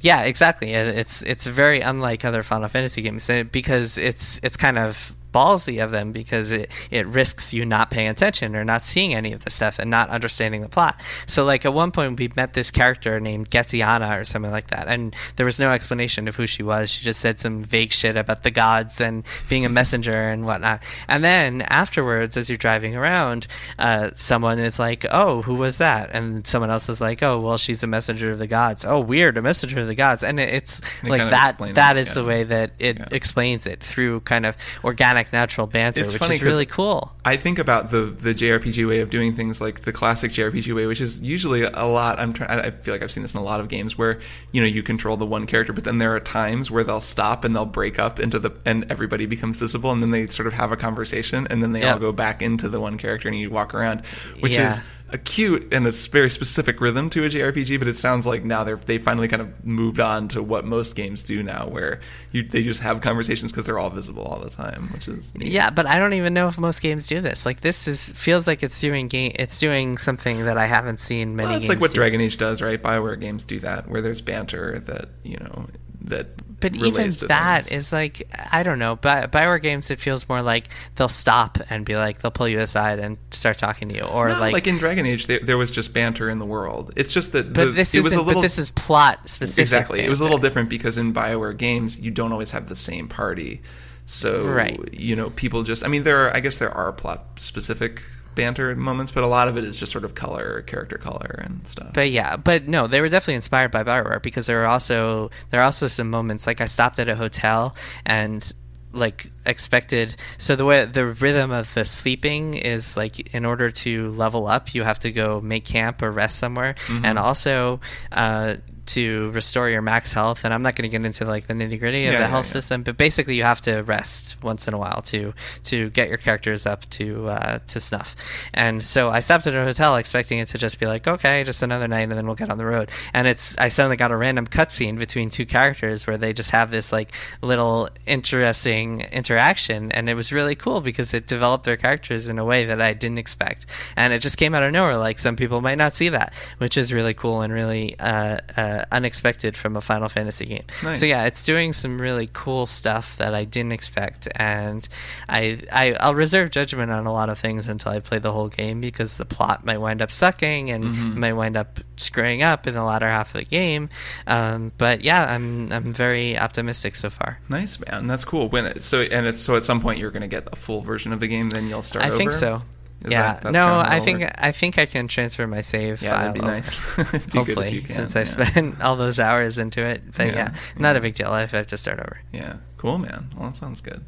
Yeah, exactly. It's it's very unlike other Final Fantasy games eh, because it's it's kind of ballsy of them because it, it risks you not paying attention or not seeing any of the stuff and not understanding the plot. So, like, at one point, we met this character named Gentiana or something like that, and there was no explanation of who she was. She just said some vague shit about the gods and being a messenger and whatnot. And then afterwards, as you're driving around, uh, someone is like, Oh, who was that? And someone else is like, Oh, well, she's a messenger of the gods. Oh, weird, a messenger of the gods. And it's they like that, That it, is yeah. the way that it yeah. explains it through kind of organic organic, natural banter, it's which is really cool. I think about the the JRPG way of doing things, like the classic JRPG way, which is usually a lot. I'm trying. I feel like I've seen this in a lot of games where you know you control the one character, but then there are times where they'll stop and they'll break up into the and everybody becomes visible, and then they sort of have a conversation, and then they yep. all go back into the one character, and you walk around, which yeah. is a cute and a very specific rhythm to a JRPG, but it sounds like now they're they finally kind of moved on to what most games do now, where you they just have conversations because they're all visible all the time, which is neat. yeah. But I don't even know if most games do this. Like this is feels like it's doing game. It's doing something that I haven't seen many. Well, it's like what do. Dragon Age does, right? Bioware games do that, where there's banter that you know that but even that things. is like I don't know. Bi- Bioware games, it feels more like they'll stop and be like they'll pull you aside and start talking to you, or like like in Dragon Age, there, there, was just banter in the world. It's just that but the, this it was a little. But this is plot specific. Exactly, banter. it was a little different because in Bioware games, you don't always have the same party. So right. you know, people just. I mean, there are. I guess there are plot specific banter moments, but a lot of it is just sort of color, character color, and stuff. But yeah, but no, they were definitely inspired by Bioware because there are also there are also some moments like I stopped at a hotel and like expected so the way the rhythm of the sleeping is like in order to level up you have to go make camp or rest somewhere mm-hmm. and also uh, to restore your max health and i'm not going to get into like the nitty gritty of yeah, the health yeah. system but basically you have to rest once in a while to to get your characters up to uh, to snuff. And so i stopped at a hotel expecting it to just be like okay just another night and then we'll get on the road. And it's i suddenly got a random cutscene between two characters where they just have this like little interesting interaction and it was really cool because it developed their characters in a way that i didn't expect. And it just came out of nowhere like some people might not see that which is really cool and really uh, uh, unexpected from a Final Fantasy game. Nice. So yeah, it's doing some really cool stuff that I didn't expect, and I, I I'll reserve judgment on a lot of things until I play the whole game because the plot might wind up sucking and mm-hmm. might wind up screwing up in the latter half of the game. Um, but yeah, I'm I'm very optimistic so far. Nice man, that's cool. When it, so and it's so at some point you're going to get a full version of the game, then you'll start. I over? think so. Is yeah, that, no, I think I think I can transfer my save yeah, file. that'd be nice. hopefully, since I spent all those hours into it. But yeah, yeah not a big deal if I have to start over. Yeah, cool, man. Well, that sounds good.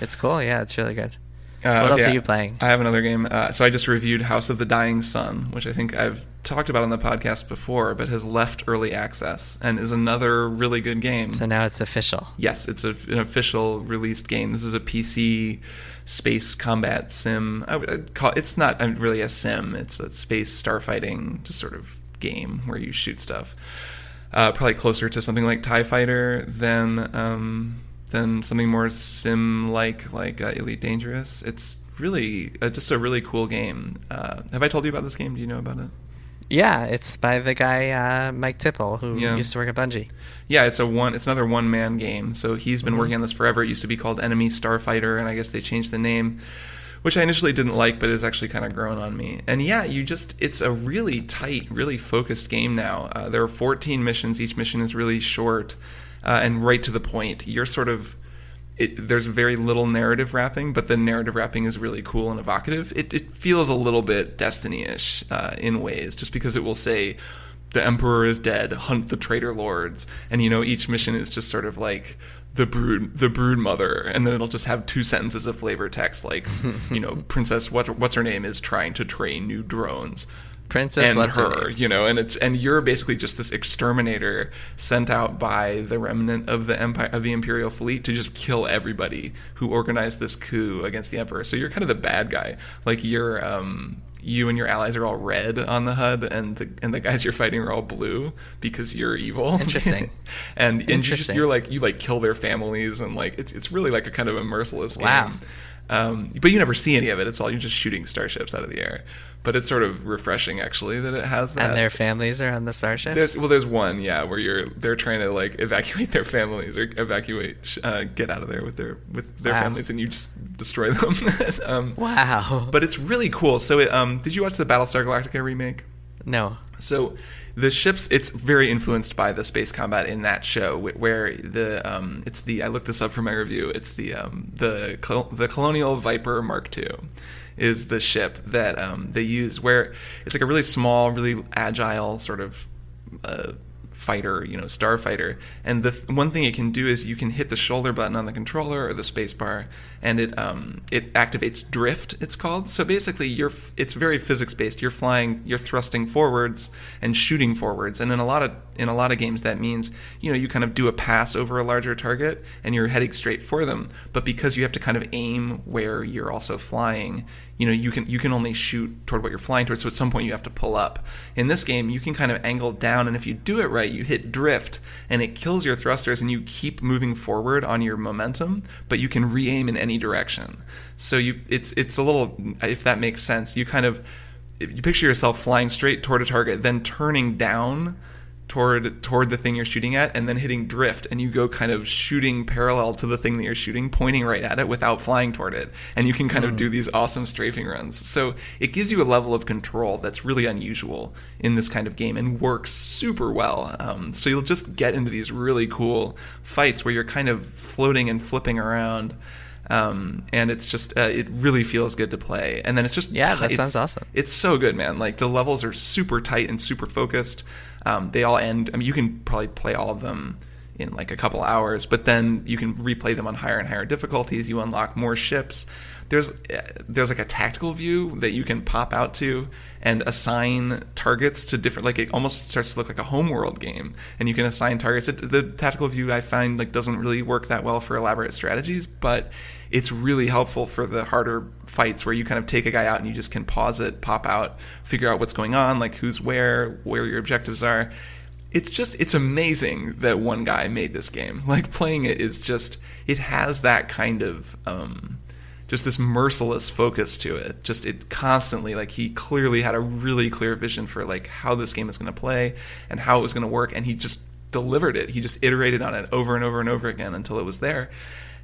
It's cool. Yeah, it's really good. Uh, what okay, else are you playing? I have another game. Uh, so I just reviewed House of the Dying Sun, which I think I've talked about on the podcast before, but has left early access and is another really good game. So now it's official. Yes, it's a, an official released game. This is a PC space combat sim. I would call it's not really a sim. It's a space starfighting just sort of game where you shoot stuff. Uh, probably closer to something like Tie Fighter than um, than something more sim like like uh, Elite Dangerous. It's really uh, just a really cool game. Uh, have I told you about this game? Do you know about it? Yeah, it's by the guy uh, Mike Tipul who yeah. used to work at Bungie. Yeah, it's a one. It's another one man game. So he's been mm-hmm. working on this forever. It used to be called Enemy Starfighter, and I guess they changed the name, which I initially didn't like, but has actually kind of grown on me. And yeah, you just it's a really tight, really focused game now. Uh, there are 14 missions. Each mission is really short uh, and right to the point. You're sort of it, there's very little narrative wrapping, but the narrative wrapping is really cool and evocative. It, it feels a little bit Destiny-ish uh, in ways, just because it will say, "The Emperor is dead. Hunt the traitor lords," and you know each mission is just sort of like the brood the brood mother and then it'll just have two sentences of flavor text like you know princess what what's her name is trying to train new drones Princess and what's her her, you know, and it's and you're basically just this exterminator sent out by the remnant of the empire of the imperial fleet to just kill everybody who organized this coup against the emperor. So you're kind of the bad guy. Like you're um you and your allies are all red on the HUD, and the and the guys you're fighting are all blue because you're evil. Interesting. and and you just Interesting. you're like you like kill their families and like it's it's really like a kind of a merciless Wow. game. Um, but you never see any of it. It's all you're just shooting starships out of the air. But it's sort of refreshing actually that it has that. And their families are on the starship. There's well, there's one, yeah, where you're they're trying to like evacuate their families or evacuate, uh, get out of there with their with their Wow. families, and you just destroy them. um, Wow. But it's really cool. So, it, um, did you watch the Battlestar Galactica remake? no. So the ships, it's very influenced by the space combat in that show, where the um, it's the I looked this up for my review. It's the um, the the Colonial Viper Mark II is the ship that um, they use, where it's like a really small, really agile sort of. Uh, fighter, you know, starfighter. And the th- one thing it can do is you can hit the shoulder button on the controller or the space bar, and it um, it activates drift. It's called. So basically, you're f- it's very physics based. You're flying, you're thrusting forwards and shooting forwards. And in a lot of in a lot of games, that means you know you kind of do a pass over a larger target and you're heading straight for them. But because you have to kind of aim where you're also flying, you know you can you can only shoot toward what you're flying towards so at some point you have to pull up. In this game you can kind of angle down and if you do it right you hit drift and it kills your thrusters and you keep moving forward on your momentum but you can re-aim in any direction. So you it's it's a little if that makes sense you kind of you picture yourself flying straight toward a target then turning down toward toward the thing you're shooting at and then hitting drift and you go kind of shooting parallel to the thing that you're shooting pointing right at it without flying toward it. And you can kind of do these awesome strafing runs. So it gives you a level of control that's really unusual in this kind of game and works super well. Um, so you'll just get into these really cool fights where you're kind of floating and flipping around um, and it's just uh, it really feels good to play and then it's just Yeah, that sounds awesome. it's so good, man. Like the levels are super tight and super focused. Um, they all end. I mean, you can probably play all of them in like a couple hours, but then you can replay them on higher and higher difficulties. You unlock more ships. There's uh, there's like a tactical view that you can pop out to and assign targets to different. Like it almost starts to look like a homeworld game, and you can assign targets. The tactical view I find like doesn't really work that well for elaborate strategies, but it's really helpful for the harder fights where you kind of take a guy out and you just can pause it, pop out, figure out what's going on, like who's where, where your objectives are. It's just it's amazing that one guy made this game. Like playing it is just it has that kind of um just this merciless focus to it. Just it constantly like he clearly had a really clear vision for like how this game is going to play and how it was going to work and he just delivered it. He just iterated on it over and over and over again until it was there.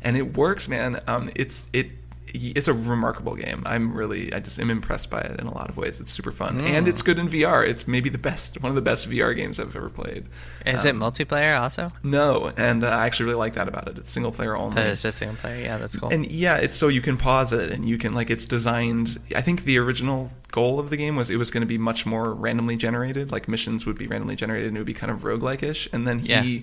And it works, man. Um it's it it's a remarkable game. I'm really, I just am impressed by it in a lot of ways. It's super fun, and it's good in VR. It's maybe the best, one of the best VR games I've ever played. Is it multiplayer also? No, and uh, I actually really like that about it. It's single player only. It's just single player. Yeah, that's cool. And yeah, it's so you can pause it and you can like it's designed. I think the original goal of the game was it was going to be much more randomly generated. Like missions would be randomly generated and it would be kind of roguelike ish. And then he Yeah.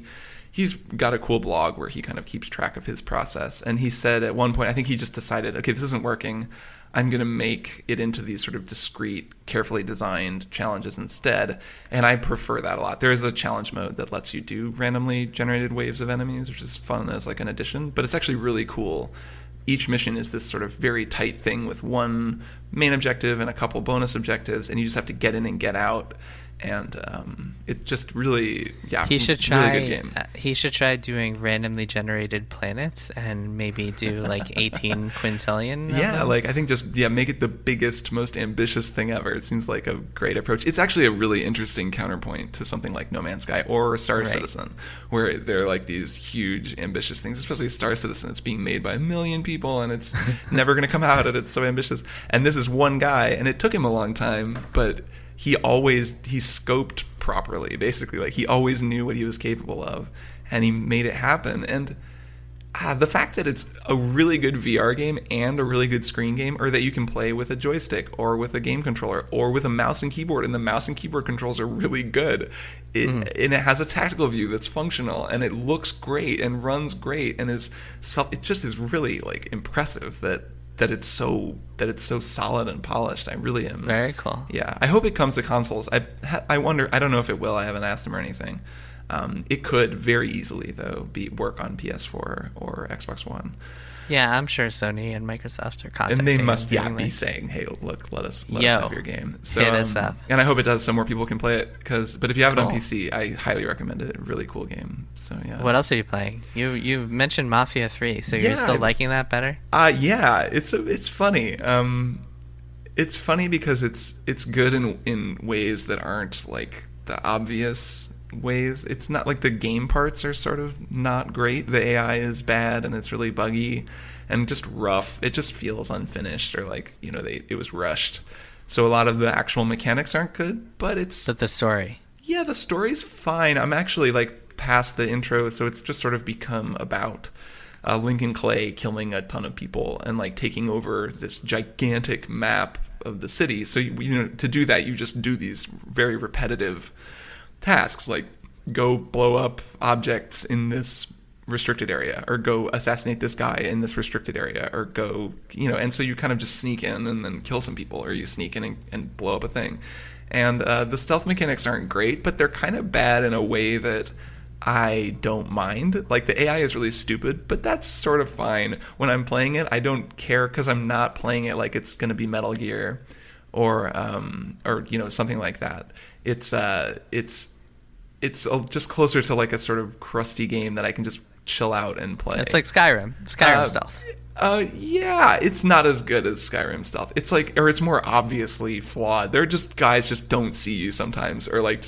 He's got a cool blog where he kind of keeps track of his process. And he said at one point, I think he just decided, okay, this isn't working. I'm going to make it into these sort of discrete, carefully designed challenges instead. And I prefer that a lot. There is a challenge mode that lets you do randomly generated waves of enemies, which is fun as like an addition, but it's actually really cool. Each mission is this sort of very tight thing with one main objective and a couple bonus objectives, and you just have to get in and get out. And um, it just really, yeah, he should really try. good game. uh, he should try doing randomly generated planets and maybe do like 18 quintillion. Yeah, them. like I think just yeah, make it the biggest, most ambitious thing ever. It seems like a great approach. It's actually a really interesting counterpoint to something like No Man's Sky or Star Right. Citizen, where they're like these huge, ambitious things. Especially Star Citizen, it's being made by a million people and it's never going to come out, and it's so ambitious. And this is one guy, and it took him a long time, but he always he scoped properly. Basically, like he always knew what he was capable of, and he made it happen. And ah, the fact that it's a really good VR game and a really good screen game, or that you can play with a joystick or with a game controller or with a mouse and keyboard, and the mouse and keyboard controls are really good. It, And it has a tactical view that's functional, and it looks great and runs great, and is self, it just is really like impressive that that it's so that it's so solid and polished. I really am very cool. Yeah, I hope it comes to consoles. I I wonder. I don't know if it will. I haven't asked them or anything. Um, it could very easily though be work on PS4 or Xbox One. Yeah, I'm sure Sony and Microsoft are contacting. And they must yeah, be saying, "Hey, look, let us let Yo, us have your game." So, hit us um, up. And I hope it does, so more people can play it. Because, but if you have Cool. it on PC, I highly recommend it. Really cool game. So yeah. What else are you playing? You you mentioned Mafia Three, so you're still liking that better? Uh yeah, it's a, it's funny. Um, it's funny because it's it's good in in ways that aren't like the obvious ways. It's not like the game parts are sort of not great. The AI is bad and it's really buggy and just rough. It just feels unfinished or like you know they it was rushed. So a lot of the actual mechanics aren't good, but it's But the story. yeah, the story's fine. I'm actually like past the intro, so it's just sort of become about uh, Lincoln Clay killing a ton of people and like taking over this gigantic map of the city. So you, you know, to do that, you just do these very repetitive tasks, like go blow up objects in this restricted area or go assassinate this guy in this restricted area or go you know and so you kind of just sneak in and then kill some people or you sneak in and, and blow up a thing. And uh, the stealth mechanics aren't great but they're kind of bad in a way that i don't mind. Like the ai is really stupid but that's sort of fine. When i'm playing it i don't care because i'm not playing it like it's going to be metal gear or um or you know something like that it's uh it's it's just closer to like a sort of crusty game that I can just chill out and play. It's like Skyrim. Skyrim Uh, stealth. Uh, yeah, it's not as good as Skyrim stuff. It's like, or it's more obviously flawed. They're just guys just don't see you sometimes, or like,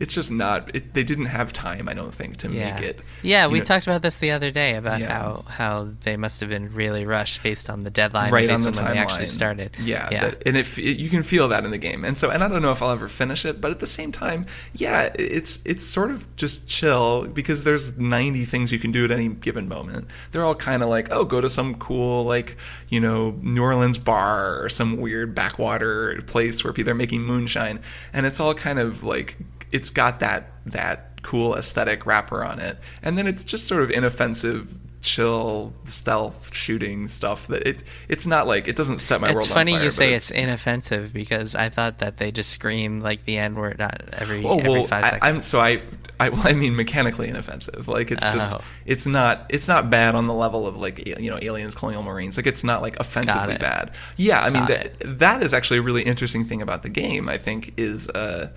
it's just not. It, they didn't have time, I don't think, to Yeah. make it. Yeah, you we know, talked about this the other day about Yeah. how how they must have been really rushed based on the deadline, right based on the when timeline. they actually started. Yeah, yeah. that- and if it, you can feel that in the game, and so and I don't know if I'll ever finish it, but at the same time, yeah, it's it's sort of just chill because there's 90 things you can do at any given moment. They're all kind of like, oh, go to some cool like you know New Orleans bar or some weird backwater place where people are making moonshine, and it's all kind of like it's got that that cool aesthetic wrapper on it, and then it's just sort of inoffensive chill stealth shooting stuff that it it's not like it doesn't set my world It's on funny fire, you say it's inoffensive because I thought that they just scream like the N word every oh every well five I, seconds. I'm so I I, well, I mean mechanically inoffensive like it's just Oh. it's not it's not bad on the level of like you know aliens colonial marines like it's not like offensively bad yeah I mean Got that, it. that is actually a really interesting thing about the game I think is uh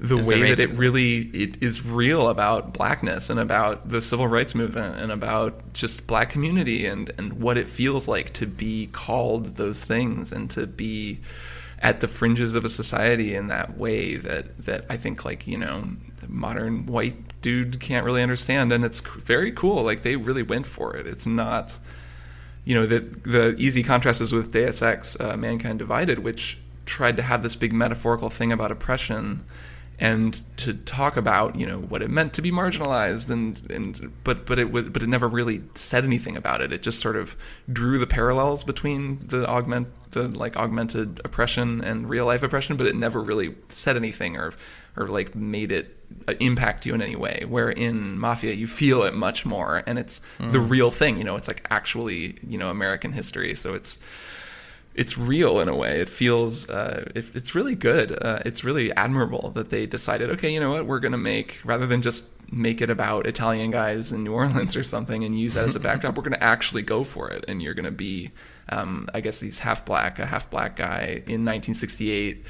the Is way that it really it is real about blackness and about the civil rights movement and about just black community and and what it feels like to be called those things and to be at the fringes of a society in that way that that I think like you know the modern white dude can't really understand. And it's very cool. Like they really went for it. It's not you know the the easy contrast is with Deus Ex uh, Mankind Divided which tried to have this big metaphorical thing about oppression and to talk about you know what it meant to be marginalized and and but but it would but it never really said anything about it. It just sort of drew the parallels between the augment the like augmented oppression and real life oppression but it never really said anything or or like made it uh, impact you in any way. Where in mafia you feel it much more and it's the real thing you know it's like actually you know american history. So it's it's real in a way. It feels uh, it, it's really good. Uh, it's really admirable that they decided, okay, you know what, we're gonna make rather than just make it about Italian guys in New Orleans or something and use that as a backdrop. We're gonna actually go for it, and you're gonna be, um, I guess, these half black, a half black guy in 1968,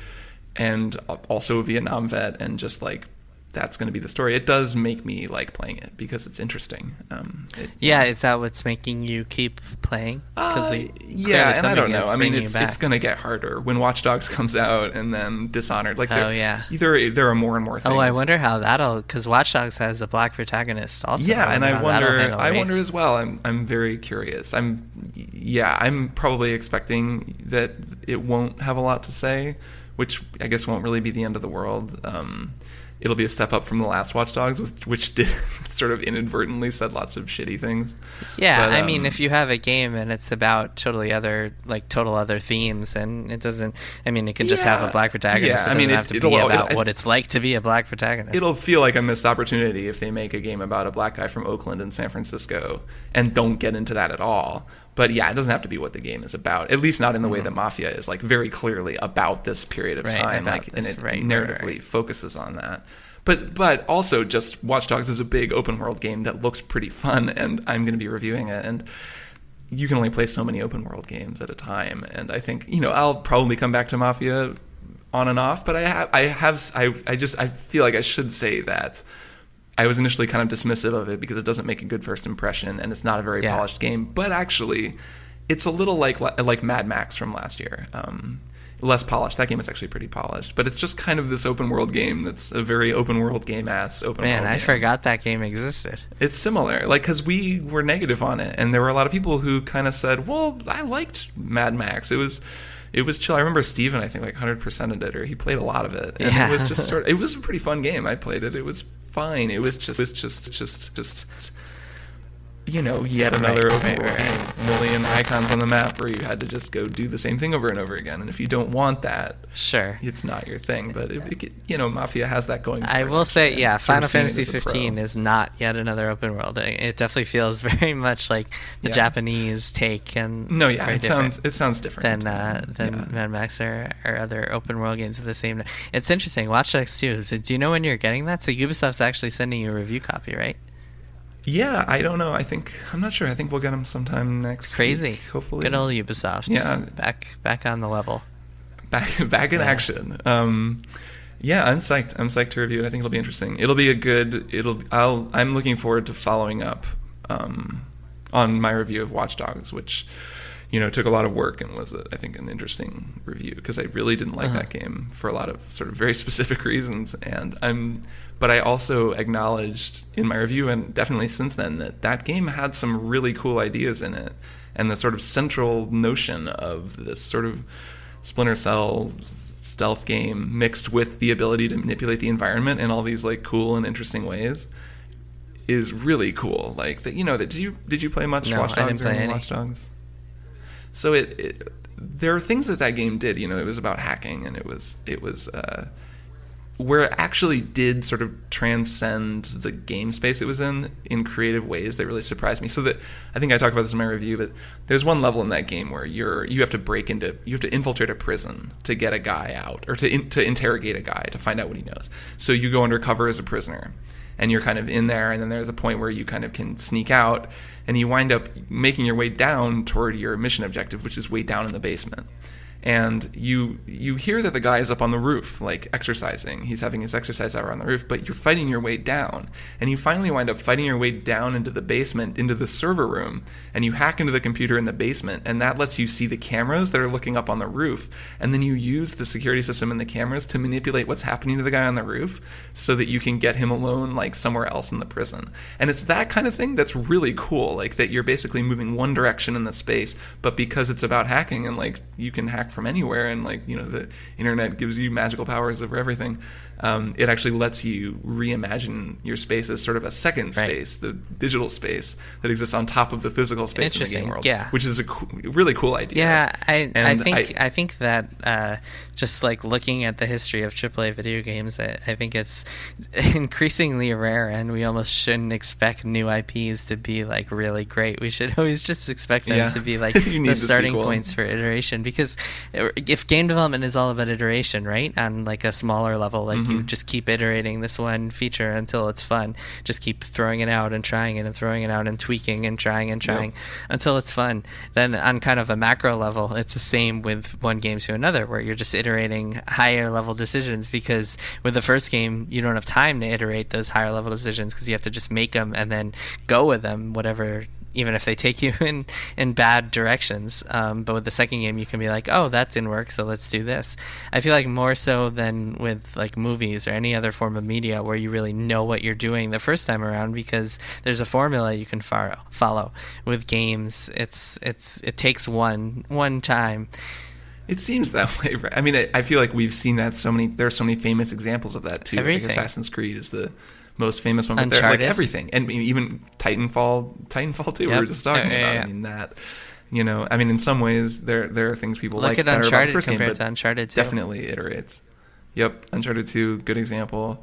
and also a Vietnam vet, and just like that's going to be the story. It does make me like playing it because it's interesting. Um, it, yeah, is that what's making you keep playing? uh, yeah, and I don't know. I mean, it's it's going to get harder when Watch Dogs comes out and then Dishonored. Like, Oh, yeah. there there are more and more things. Oh, I wonder how that'll because Watch Dogs has a black protagonist also. Yeah, and I wonder. I wonder as well. I'm I'm very curious. I'm yeah. I'm probably expecting that it won't have a lot to say, which I guess won't really be the end of the world. Um, it'll be a step up from the last Watch Dogs, which, which did sort of inadvertently said lots of shitty things. Yeah, But, I mean, um, if you have a game and it's about totally other, like total other themes, and it doesn't. I mean, it can just have a black protagonist. Yeah, it I mean, it- have to be it- about I- what it's like to be a black protagonist. It'll feel like a missed opportunity if they make a game about a black guy from Oakland and San Francisco and don't get into that at all. But yeah, it doesn't have to be what the game is about. At least not in the way Mm-hmm. that Mafia is like very clearly about this period of Right, time, like and it right, narratively right. focuses on that. But but also just Watch Dogs is a big open world game that looks pretty fun, and I'm going to be reviewing it and. You can only play so many open world games at a time, and I think you know I'll probably come back to Mafia on and off. But I have I have I I just I feel like I should say that I was initially kind of dismissive of it because it doesn't make a good first impression and it's not a very Yeah. polished game. But actually, it's a little like like Mad Max from last year. Um, less polished. That game is actually pretty polished, but it's just kind of this open world game that's a very open world game ass open Man. I game. forgot that game existed. It's similar, like because we were negative on it, and there were a lot of people who kind of said, "Well, I liked Mad Max. It was." It was chill. I remember Stephen, I think, like 100% of it, or he played a lot of it. And Yeah. it was just sort of, it was a pretty fun game. I played it. It was fine. It was just, it was just, just, just, you know, yet another Right, world right. Million icons on the map where you had to just go do the same thing over and over again. And if you don't want that, Sure. it's not your thing. But, it, it, you know, Mafia has that going for I will say, yeah, Final Fantasy as 15 is not yet another open world. It it definitely feels very much like the Yeah. Japanese take, and No, yeah, it sounds it sounds different than uh, than Yeah. Mad Max or, or other open world games of the same. It's interesting. Watch Dogs 2. So do you know when you're getting that? So Ubisoft's actually sending you a review copy, right? Yeah, I don't know. I think I'm not sure. I think we'll get them sometime next. Crazy. week, hopefully, Good old Ubisoft. Yeah. Back back on the level. back back in Yeah. action. Um, yeah, I'm psyched. I'm psyched to review it. I think it'll be interesting. It'll be a good. It'll. I'll. I'm looking forward to following up um, on my review of Watch Dogs, which you know took a lot of work and was, I think, an interesting review because I really didn't like Uh-huh. that game for a lot of sort of very specific reasons. And I'm. But I also acknowledged in my review and definitely since then that that game had some really cool ideas in it, and the sort of central notion of this sort of Splinter Cell stealth game mixed with the ability to manipulate the environment in all these like cool and interesting ways is really cool. Like that, you know. That did you did you play much No, Watch Dogs or any any. Watch Dogs? So it, it there are things that that game did. You know, it was about hacking, and it was it was uh, where it actually did sort of transcend the game space it was in in creative ways that really surprised me. So that I think I talked about this in my review, but there's one level in that game where you're you have to break into you have to infiltrate a prison to get a guy out or to in, to interrogate a guy to find out what he knows. So you go undercover as a prisoner and you're kind of in there and then there's a point where you kind of can sneak out and you wind up making your way down toward your mission objective which is way down in the basement and you you hear that the guy is up on the roof like exercising. He's having his exercise hour on the roof but you're fighting your way down. And you finally wind up fighting your way down into the basement into the server room and you hack into the computer in the basement and that lets you see the cameras that are looking up on the roof and then you use the security system and the cameras to manipulate what's happening to the guy on the roof so that you can get him alone like somewhere else in the prison. And it's that kind of thing that's really cool like that you're basically moving one direction in the space but because it's about hacking and like you can hack from anywhere and like you know the internet gives you magical powers over everything um, it actually lets you reimagine your space as sort of a second Right. space the digital space that exists on top of the physical space in the game world yeah. which is a co- really cool idea Yeah, I I think I, think that uh, just like looking at the history of AAA video games, I, I think it's increasingly rare, and we almost shouldn't expect new IPs to be like really great. We should always just expect them Yeah. to be like the the starting sequel. points for iteration. Because if game development is all about iteration, right, on like a smaller level, like Mm-hmm. you just keep iterating this one feature until it's fun, just keep throwing it out and trying it and throwing it out and tweaking and trying and trying until it's fun. Then on kind of a macro level, it's the same with one game to another, where you're just iterating higher level decisions because with the first game you don't have time to iterate those higher level decisions because you have to just make them and then go with them, whatever. Even if they take you in in bad directions, um, but with the second game you can be like, oh, that didn't work, so let's do this. I feel like more so than with like movies or any other form of media where you really know what you're doing the first time around because there's a formula you can follow. Follow with games, it's it's it takes one one time. It seems that way. Right? I mean, I, I feel like we've seen that so many. There are so many famous examples of that too. Everything. Like Assassin's Creed is the most famous one. But like Uncharted. everything, and even Titanfall. Titanfall too. We Yep. were just talking Yeah, yeah, about. yeah. I mean that. You know, I mean, in some ways, there there are things people Look like at better about the Uncharted first game, compared but to Uncharted 2. definitely iterates. Yep, Uncharted Two, good example.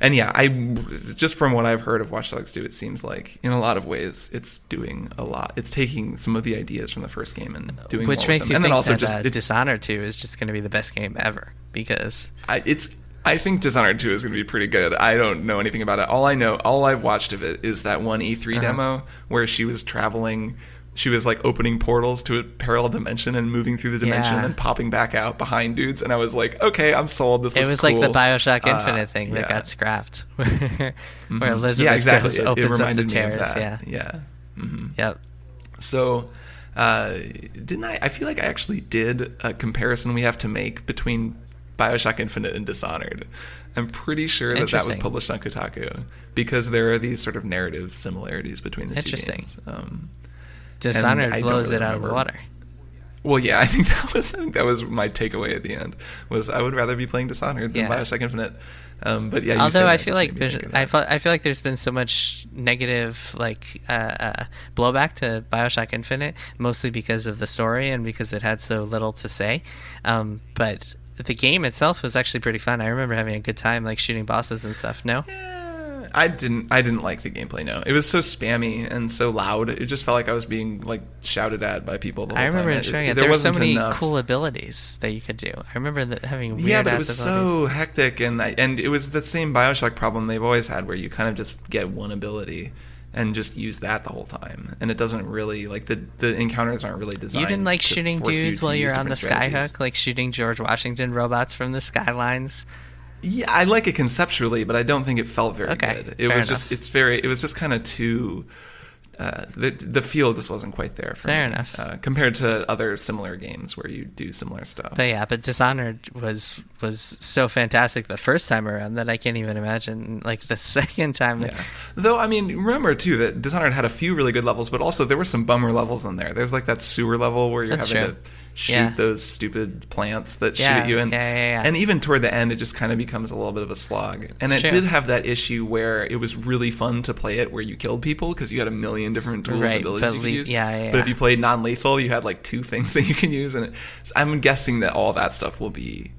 And yeah, I just from what I've heard of Watch Dogs 2, it seems like in a lot of ways it's doing a lot. It's taking some of the ideas from the first game and doing which makes you and think then also that just uh, it, Dishonored 2 is just going to be the best game ever because I, it's. I think Dishonored 2 is going to be pretty good. I don't know anything about it. All I know, all I've watched of it is that one E3 Uh-huh. demo where she was traveling. She was like opening portals to a parallel dimension and moving through the dimension Yeah. and popping back out behind dudes. And I was like, okay, I'm sold. This is cool. it was like the cool. Bioshock Uh, Infinite thing that yeah. got scrapped, where, where Mhm. Elizabeth yeah, exactly. goes, It- it, opens reminded up the me of that. Yeah, yeah. Mhm. yep. So, uh, didn't I? I feel like I actually did a comparison we have to make between Bioshock Infinite and Dishonored. I'm pretty sure that that was published on Kotaku because there are these sort of narrative similarities between the two games. Um, Dishonored blows really it out of the water. well, yeah, I think that was I think that was my takeaway at the end. Was I would rather be playing Dishonored than Yeah. Bioshock Infinite. Um, but yeah, Although I feel like made me there's, think of I feel, I feel like there's been so much negative like uh, uh, blowback to Bioshock Infinite, mostly because of the story and because it had so little to say. Um, but the game itself was actually pretty fun. I remember having a good time, like shooting bosses and stuff. No, Eh, I didn't. I didn't like the gameplay. No, it was so spammy and so loud. It just felt like I was being like shouted at by people. The whole I remember time. enjoying it. there There were so many enough. cool abilities that you could do. I remember that having weird Yeah, but it was abilities. so hectic, and I, and it was the same Bioshock problem they've always had, where you kind of just get one ability and just use that the whole time, and it doesn't really like the the encounters aren't really designed. You didn't like shooting force you dudes while you're on the skyhook, like shooting George Washington robots from the skylines. Yeah, I like it conceptually, but I don't think it felt very Okay, good. It was enough. just it's very it was just kind of too uh, the the feel just wasn't quite there for Fair me, enough. uh, compared to other similar games where you do similar stuff. But yeah, but Dishonored was was so fantastic the first time around that I can't even imagine like the second time. yeah. Though I mean, remember too that Dishonored had a few really good levels, but also there were some bummer levels in there. There's like that sewer level where you're That's having true. to shoot Yeah. those stupid plants that Yeah, shoot at you, and yeah, and even toward the end, it just kind of becomes a little bit of a slog. And It's it true. did have that issue where it was really fun to play it, where you killed people because you had a million different tools Right, and abilities but you could use. yeah, yeah, But if you played non-lethal, you had like two things that you can use, and it, I'm guessing that all that stuff will be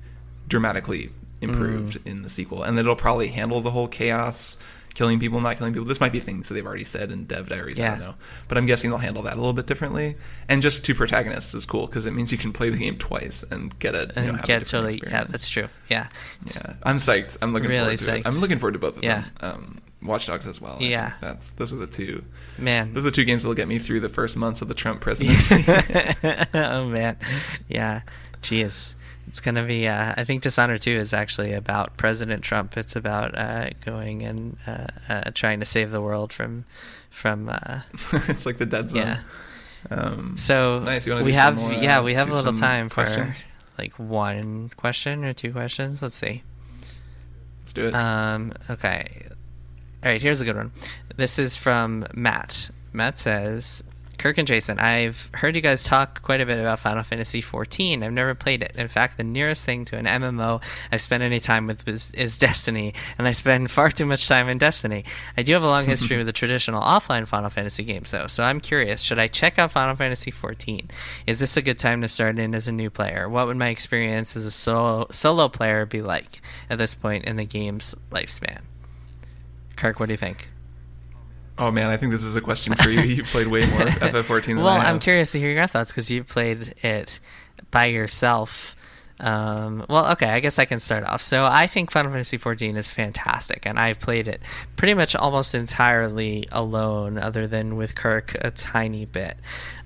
dramatically improved Mm. in the sequel, and it'll probably handle the whole chaos, killing people, not killing people. This might be things that they've already said in dev diaries. I don't know, but I'm guessing they'll handle that a little bit differently. And just two protagonists is cool because it means you can play the game twice and get it. Know, and a get totally yeah, that's true. Yeah, Yeah, I'm psyched. I'm looking Really forward to psyched. it. I'm looking forward to both of Yeah. them. Um, Watch Dogs as well. I Yeah. that's those are the two. man. Those are the two games that'll get me through the first months of the Trump presidency. oh man, yeah. Jeez, it's gonna be. Uh, I think Dishonored Two is actually about President Trump. It's about uh, going and uh, uh, trying to save the world from from. Uh, it's like the dead zone. Yeah. Um, so nice. We have more, yeah we have a little time for questions? like one question or two questions. Let's see. Let's do it. Um, okay. All right, here's a good one. This is from Matt. Matt says, Kirk and Jason, I've heard you guys talk quite a bit about Final Fantasy XIV. I've never played it. In fact, the nearest thing to an MMO I've spent any time with is, is Destiny, and I spend far too much time in Destiny. I do have a long history with the traditional offline Final Fantasy games, though, so I'm curious should I check out Final Fantasy XIV? Is this a good time to start in as a new player? What would my experience as a solo, solo player be like at this point in the game's lifespan? Kirk, what do you think? Oh man, I think this is a question for you. You played way more FF14 than well, I have. I'm curious to hear your thoughts because you've played it by yourself. Um, well, okay, I guess I can start off. So I think Final Fantasy XIV is fantastic, and I've played it pretty much almost entirely alone, other than with Kirk a tiny bit,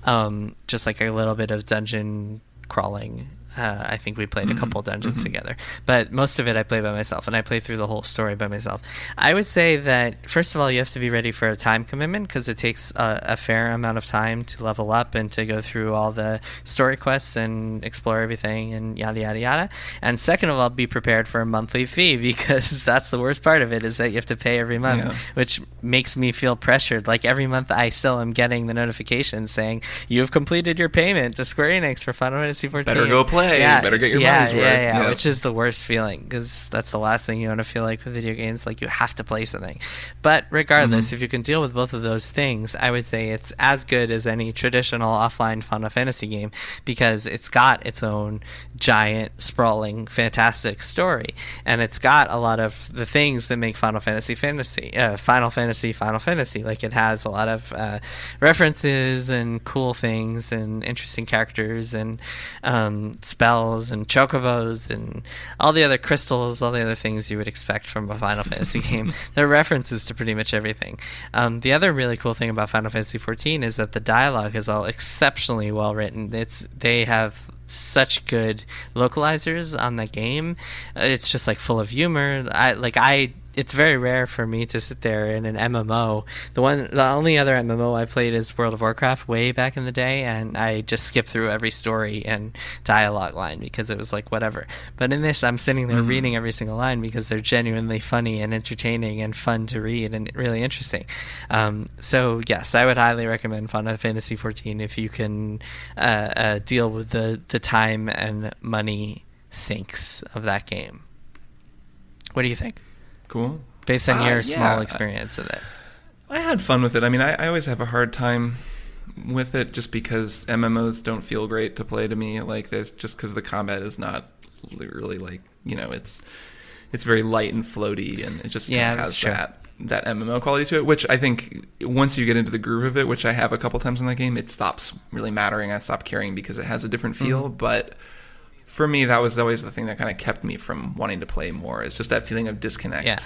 um, just like a little bit of dungeon crawling Uh, I think we played a couple dungeons mm-hmm. together, but most of it I play by myself, and I play through the whole story by myself. I would say that first of all, you have to be ready for a time commitment because it takes a, a, fair amount of time to level up and to go through all the story quests and explore everything and yada yada yada. And second of all, be prepared for a monthly fee because that's the worst part of it is that you have to pay every month, yeah. which makes me feel pressured. Like every month, I still am getting the notification saying you have completed your payment to Square Enix for Final Fantasy 14. Better go play play. Yeah, you better get your yeah, money's yeah, worth. Yeah, yeah, which is the worst feeling because that's the last thing you want to feel like with video games. Like you have to play something. But regardless, mm-hmm. if you can deal with both of those things, I would say it's as good as any traditional offline Final Fantasy game because it's got its own giant, sprawling, fantastic story, and it's got a lot of the things that make Final Fantasy fantasy, uh, Final Fantasy, Final Fantasy. Like it has a lot of uh, references and cool things and interesting characters and um, spells and chocobos and all the other crystals, all the other things you would expect from a Final Fantasy game. There are references to pretty much everything. Um, the other really cool thing about Final Fantasy XIV is that the dialogue is all exceptionally well written. It's they have such good localizers on the game. It's just like full of humor. I like I it's very rare for me to sit there in an MMO. The one, the only other MMO I played is World of Warcraft way back in the day, and I just skipped through every story and dialogue line because it was like whatever. But in this, I'm sitting there mm. reading every single line because they're genuinely funny and entertaining and fun to read and really interesting. Um, so yes, I would highly recommend Final Fantasy XIV if you can uh, uh, deal with the the time and money sinks of that game. What do you think? Cool. Based on uh, your yeah. small experience of it. I had fun with it. I mean, I, I always have a hard time with it just because MMOs don't feel great to play to me. Like this just because the combat is not really like you know it's it's very light and floaty and it just yeah, has that that MMO quality to it. Which I think once you get into the groove of it, which I have a couple times in that game, it stops really mattering. I stop caring because it has a different feel. Mm-hmm. But for me, that was always the thing that kind of kept me from wanting to play more. It's just that feeling of disconnect yeah.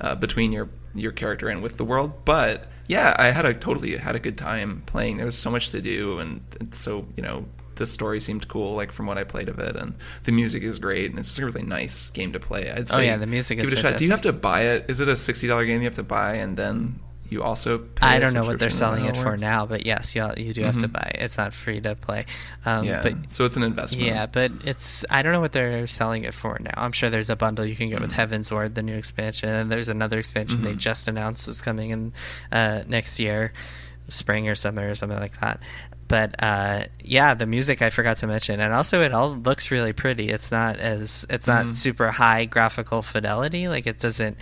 uh, between your your character and with the world. But yeah, I had a totally had a good time playing. There was so much to do, and, and so you know the story seemed cool, like from what I played of it, and the music is great, and it's just a really nice game to play. I'd say oh yeah, the music give is it a fantastic. shot. Do you have to buy it? Is it a sixty dollar game you have to buy and then you also I don't know what they're selling it for now, but yes, you you do have mm-hmm. to buy. It. It's not free to play. Um, yeah, but so it's an investment. Yeah, but it's I don't know what they're selling it for now. I'm sure there's a bundle you can get mm-hmm. with Heavensward, the new expansion, and there's another expansion mm-hmm. they just announced is coming in uh, next year, spring or summer or something like that but uh, yeah, the music I forgot to mention, and also it all looks really pretty. It's not as it's not mm-hmm. super high graphical fidelity. Like it doesn't.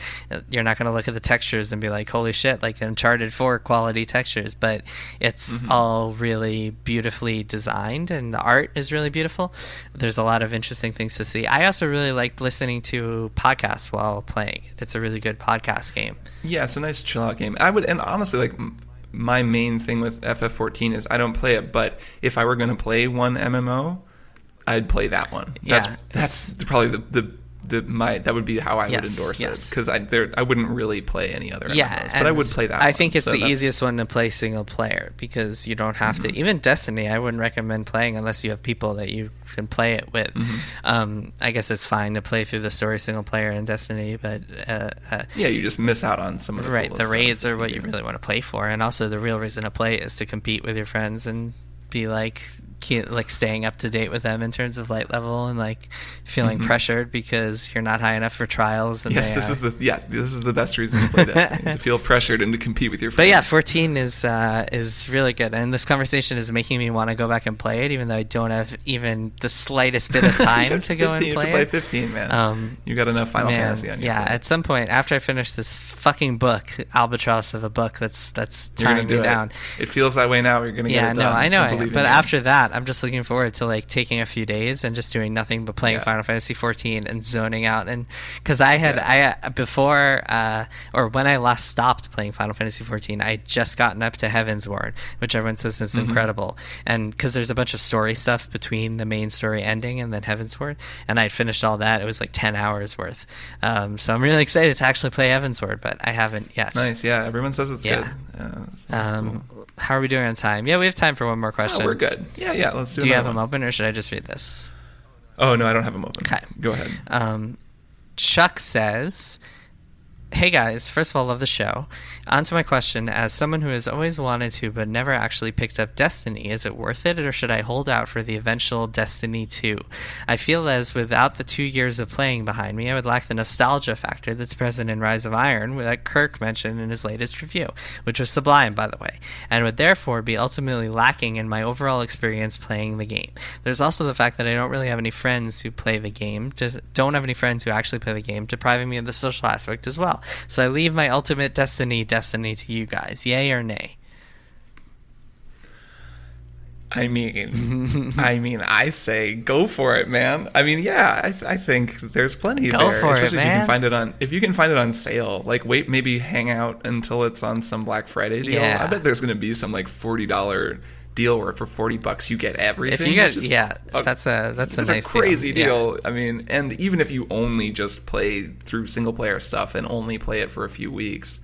You're not going to look at the textures and be like, "Holy shit!" Like Uncharted Four quality textures, but it's mm-hmm. all really beautifully designed, and the art is really beautiful. There's a lot of interesting things to see. I also really liked listening to podcasts while playing. It's a really good podcast game. Yeah, it's a nice chill out game. I would, and honestly, like my main thing with FF14 is I don't play it, but if I were going to play one MMO, I'd play that one. That's yeah. that's probably the, the the my that would be how I yes, would endorse yes. it because I there I wouldn't really play any other yeah, MMOs, but I would play that. I one, think it's so the easiest one to play single player because you don't have mm-hmm. to. Even Destiny, I wouldn't recommend playing unless you have people that you can play it with. Mm-hmm. Um, I guess it's fine to play through the story single player in Destiny, but uh, uh, yeah, you just miss out on some of the right. The raids are what you really want to play for, and also the real reason to play is to compete with your friends and be like like staying up to date with them in terms of light level and like feeling mm-hmm. pressured because you're not high enough for trials. And yes, this is the yeah this is the best reason to play Destiny to feel pressured and to compete with your. friends. But yeah, 14 is uh, is really good, and this conversation is making me want to go back and play it, even though I don't have even the slightest bit of time to go and play. To play 15, man. Um, you got enough Final man, Fantasy on your Yeah, at some point after I finish this fucking book, albatross of a book that's that's tying me it. down. It feels that way now. You're gonna yeah, get it done. no, I know, I but after that, I'm just looking forward to like taking a few days and just doing nothing but playing yeah. Final Fantasy 14 and zoning out. And because I had yeah. I uh, before uh, or when I last stopped playing Final Fantasy 14, I had just gotten up to Heavensward, which everyone says is mm-hmm. incredible. And because there's a bunch of story stuff between the main story ending and then Heavensward, and I'd finished all that. It was like 10 hours worth. Um, so I'm really excited to actually play Heavensward, but I haven't yet. Nice, yeah. Everyone says it's yeah. good. Yeah, that's, that's um, cool. How are we doing on time? Yeah, we have time for one more question. Oh, we're good. Yeah, yeah. Let's do. Do you have them open, or should I just read this? Oh no, I don't have them open. Okay. Go ahead. Um, Chuck says, Hey guys, first of all, love the show. On to my question As someone who has always wanted to but never actually picked up Destiny, is it worth it or should I hold out for the eventual Destiny 2? I feel as without the two years of playing behind me, I would lack the nostalgia factor that's present in Rise of Iron that Kirk mentioned in his latest review, which was sublime, by the way, and would therefore be ultimately lacking in my overall experience playing the game. There's also the fact that I don't really have any friends who play the game, don't have any friends who actually play the game, depriving me of the social aspect as well. So I leave my ultimate Destiny destiny to you guys. Yay or nay? I mean, I mean, I say go for it, man. I mean, yeah, I, th- I think there's plenty go there, for especially it, if you can find it on if you can find it on sale. Like, wait, maybe hang out until it's on some Black Friday deal. Yeah. I bet there's going to be some like forty dollar deal where for forty bucks you get everything. If you get, yeah, that's a that's a nice a crazy deal. deal. I mean, and even if you only just play through single player stuff and only play it for a few weeks,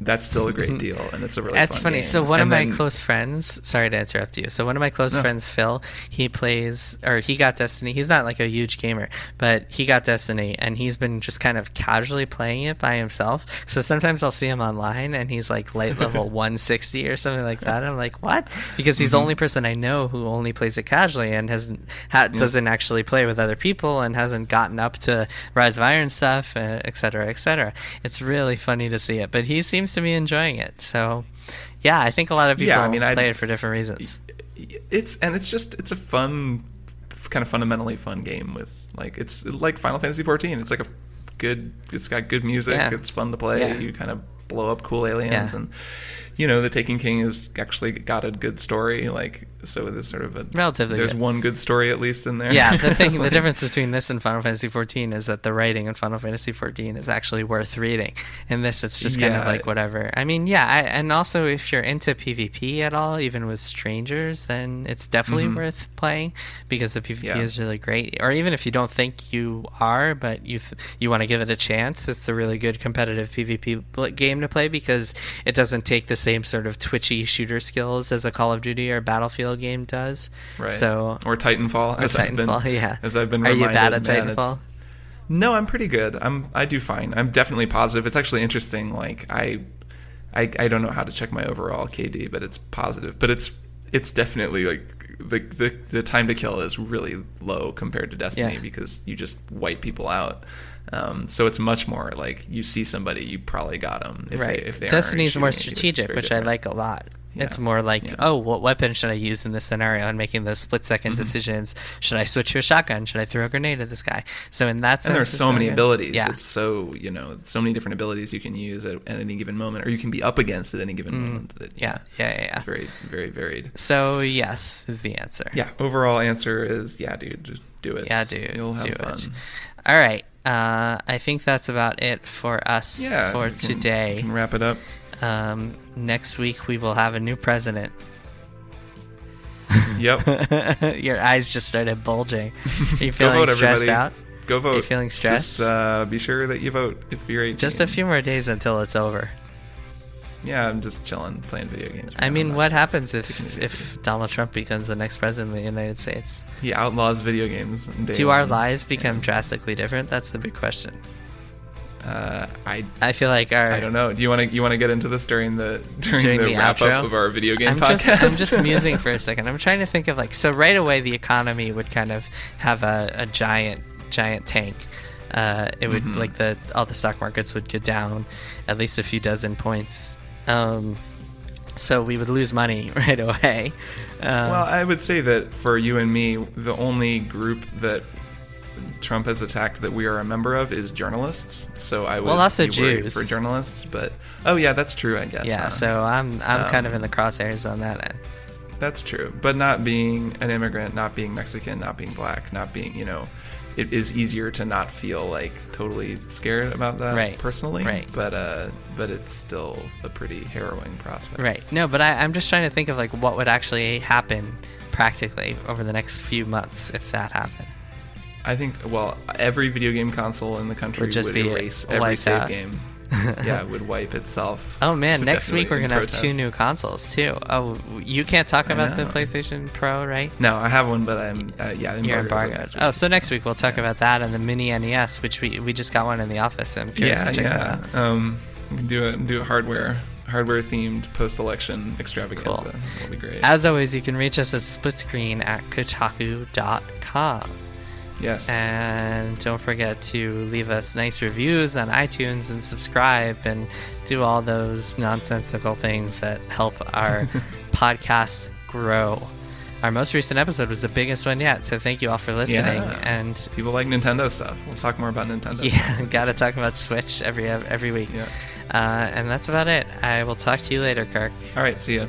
that's still a great deal, and it's a really That's fun funny. game. So one of And my close friends, sorry to interrupt you. So one of my close No. friends, Phil, he plays or he got Destiny. He's not like a huge gamer, but he got Destiny, and he's been just kind of casually playing it by himself. So sometimes I'll see him online, and he's like light level 160 or something like that. I'm like, what? Because he's the Mm-hmm. only person I know who only plays it casually and hasn't ha- doesn't actually play with other people and hasn't gotten up to Rise of Iron stuff, uh, et cetera, et cetera. It's really funny to see it, but he seems to be enjoying it. So, yeah, I think a lot of people Yeah, I mean, play it for different reasons. it's and it's just it's a fun kind of fundamentally fun game with like it's like Final Fantasy 14 it's like a good it's got good music Yeah. it's fun to play Yeah. you kind of blow up cool aliens and you know the Taken King has actually got a good story like so it is sort of a Relatively there's good. one good story at least in there yeah, the thing, the difference between this and Final Fantasy XIV is that the writing in Final Fantasy XIV is actually worth reading. In this, it's just kind of like whatever. I mean, yeah, I, and also if you're into PvP at all, even with strangers, then it's definitely worth playing because the PvP Mm-hmm. Yeah. is really great. Or even if you don't think you are, but you th- you want to give it a chance, it's a really good competitive PvP game to play because it doesn't take the same sort of twitchy shooter skills as a Call of Duty or Battlefield game does. right So or Titanfall or as I've been- Titanfall, yeah. as I've been Are you bad at Titanfall? No, I'm pretty good. I'm I do fine. I'm definitely positive. It's actually interesting. Like I, I, I don't know how to check my overall KD, but it's positive. But it's it's definitely like the the, the time to kill is really low compared to Destiny Yeah. because you just wipe people out. Um, so it's much more like you see somebody, you probably got them. If right. They, if they Destiny's more shooting at you, it's strategic, which I like a lot. It's more like, Yeah. oh, what weapon should I use in this scenario? And making those split 2nd Mm-hmm. decisions. Should I switch to a shotgun? Should I throw a grenade at this guy? So in that sense, and there's it's so many good. abilities. Yeah. It's so you know so many different abilities you can use at, at any given moment, or you can be up against at any given moment. It- Mm. yeah, yeah, yeah, yeah. very very varied. So yes is the answer. Yeah. Overall answer is yeah, dude. Just do it. Yeah, dude. You'll have do fun. it. All right. Uh, I think that's about it for us Yeah. for today. wrap it up. Um, next week we will have a new president. Yep. Your eyes just started bulging. Are you feeling vote, stressed everybody. out? Go vote. Are you feeling stressed? Just uh, be sure that you vote if you're 18. Just a few more days until it's over. Yeah, I'm just chilling, playing video games. I mean, what happens if if. Donald Trump becomes the next president of the United States? he outlaws video games? Do our lives become drastically different? That's the big question. Uh, I I feel like our I don't know. Do you want to you want to get into this during the during, During the, the wrap outro? up of our video game I'm podcast? just I'm just musing for a second. I'm trying to think of like so right away the economy would kind of have a, a giant giant tank. Uh, it would Mm-hmm. like the all the stock markets would go down at least a few dozen points. Um, so we would lose money right away. Um, Well, I would say that for you and me, the only group that Trump has attacked that we are a member of is journalists. So I would Well, also Jews. for journalists. But oh yeah, that's true. I guess. yeah, huh? so I'm I'm kind of Um, in the crosshairs on that end. That's true. But not being an immigrant, not being Mexican, not being black, not being, you know, it is easier to not feel like totally scared about that Right. personally. Right. But uh but it's still a pretty harrowing prospect. Right. No, but I, I'm just trying to think of like what would actually happen practically over the next few months if that happened. I think well, every video game console in the country Would just would be erase every save out. game. yeah, it would wipe itself. Oh man, next week we're gonna protest. have two new consoles too. Oh, you can't talk about the PlayStation Pro, right? No, I have one, but I'm uh, yeah, you're embargoed. Oh, so next week we'll talk yeah. about that and the Mini NES, which we we just got one in the office. I'm curious yeah, to check yeah. that out. Um, we can do a do a hardware hardware themed post election extravaganza. Cool. That'll be great. As always, you can reach us at splitscreen at kotaku.com. Yes. And don't forget to leave us nice reviews on iTunes and subscribe and do all those nonsensical things that help our podcast grow. Our most recent episode was the biggest one yet, so thank you all for listening. Yeah. And people like Nintendo stuff. We'll talk more about Nintendo. Yeah, got to talk about Switch every every week. Yeah. Uh, and that's about it. I will talk to you later, Kirk. All right, see ya.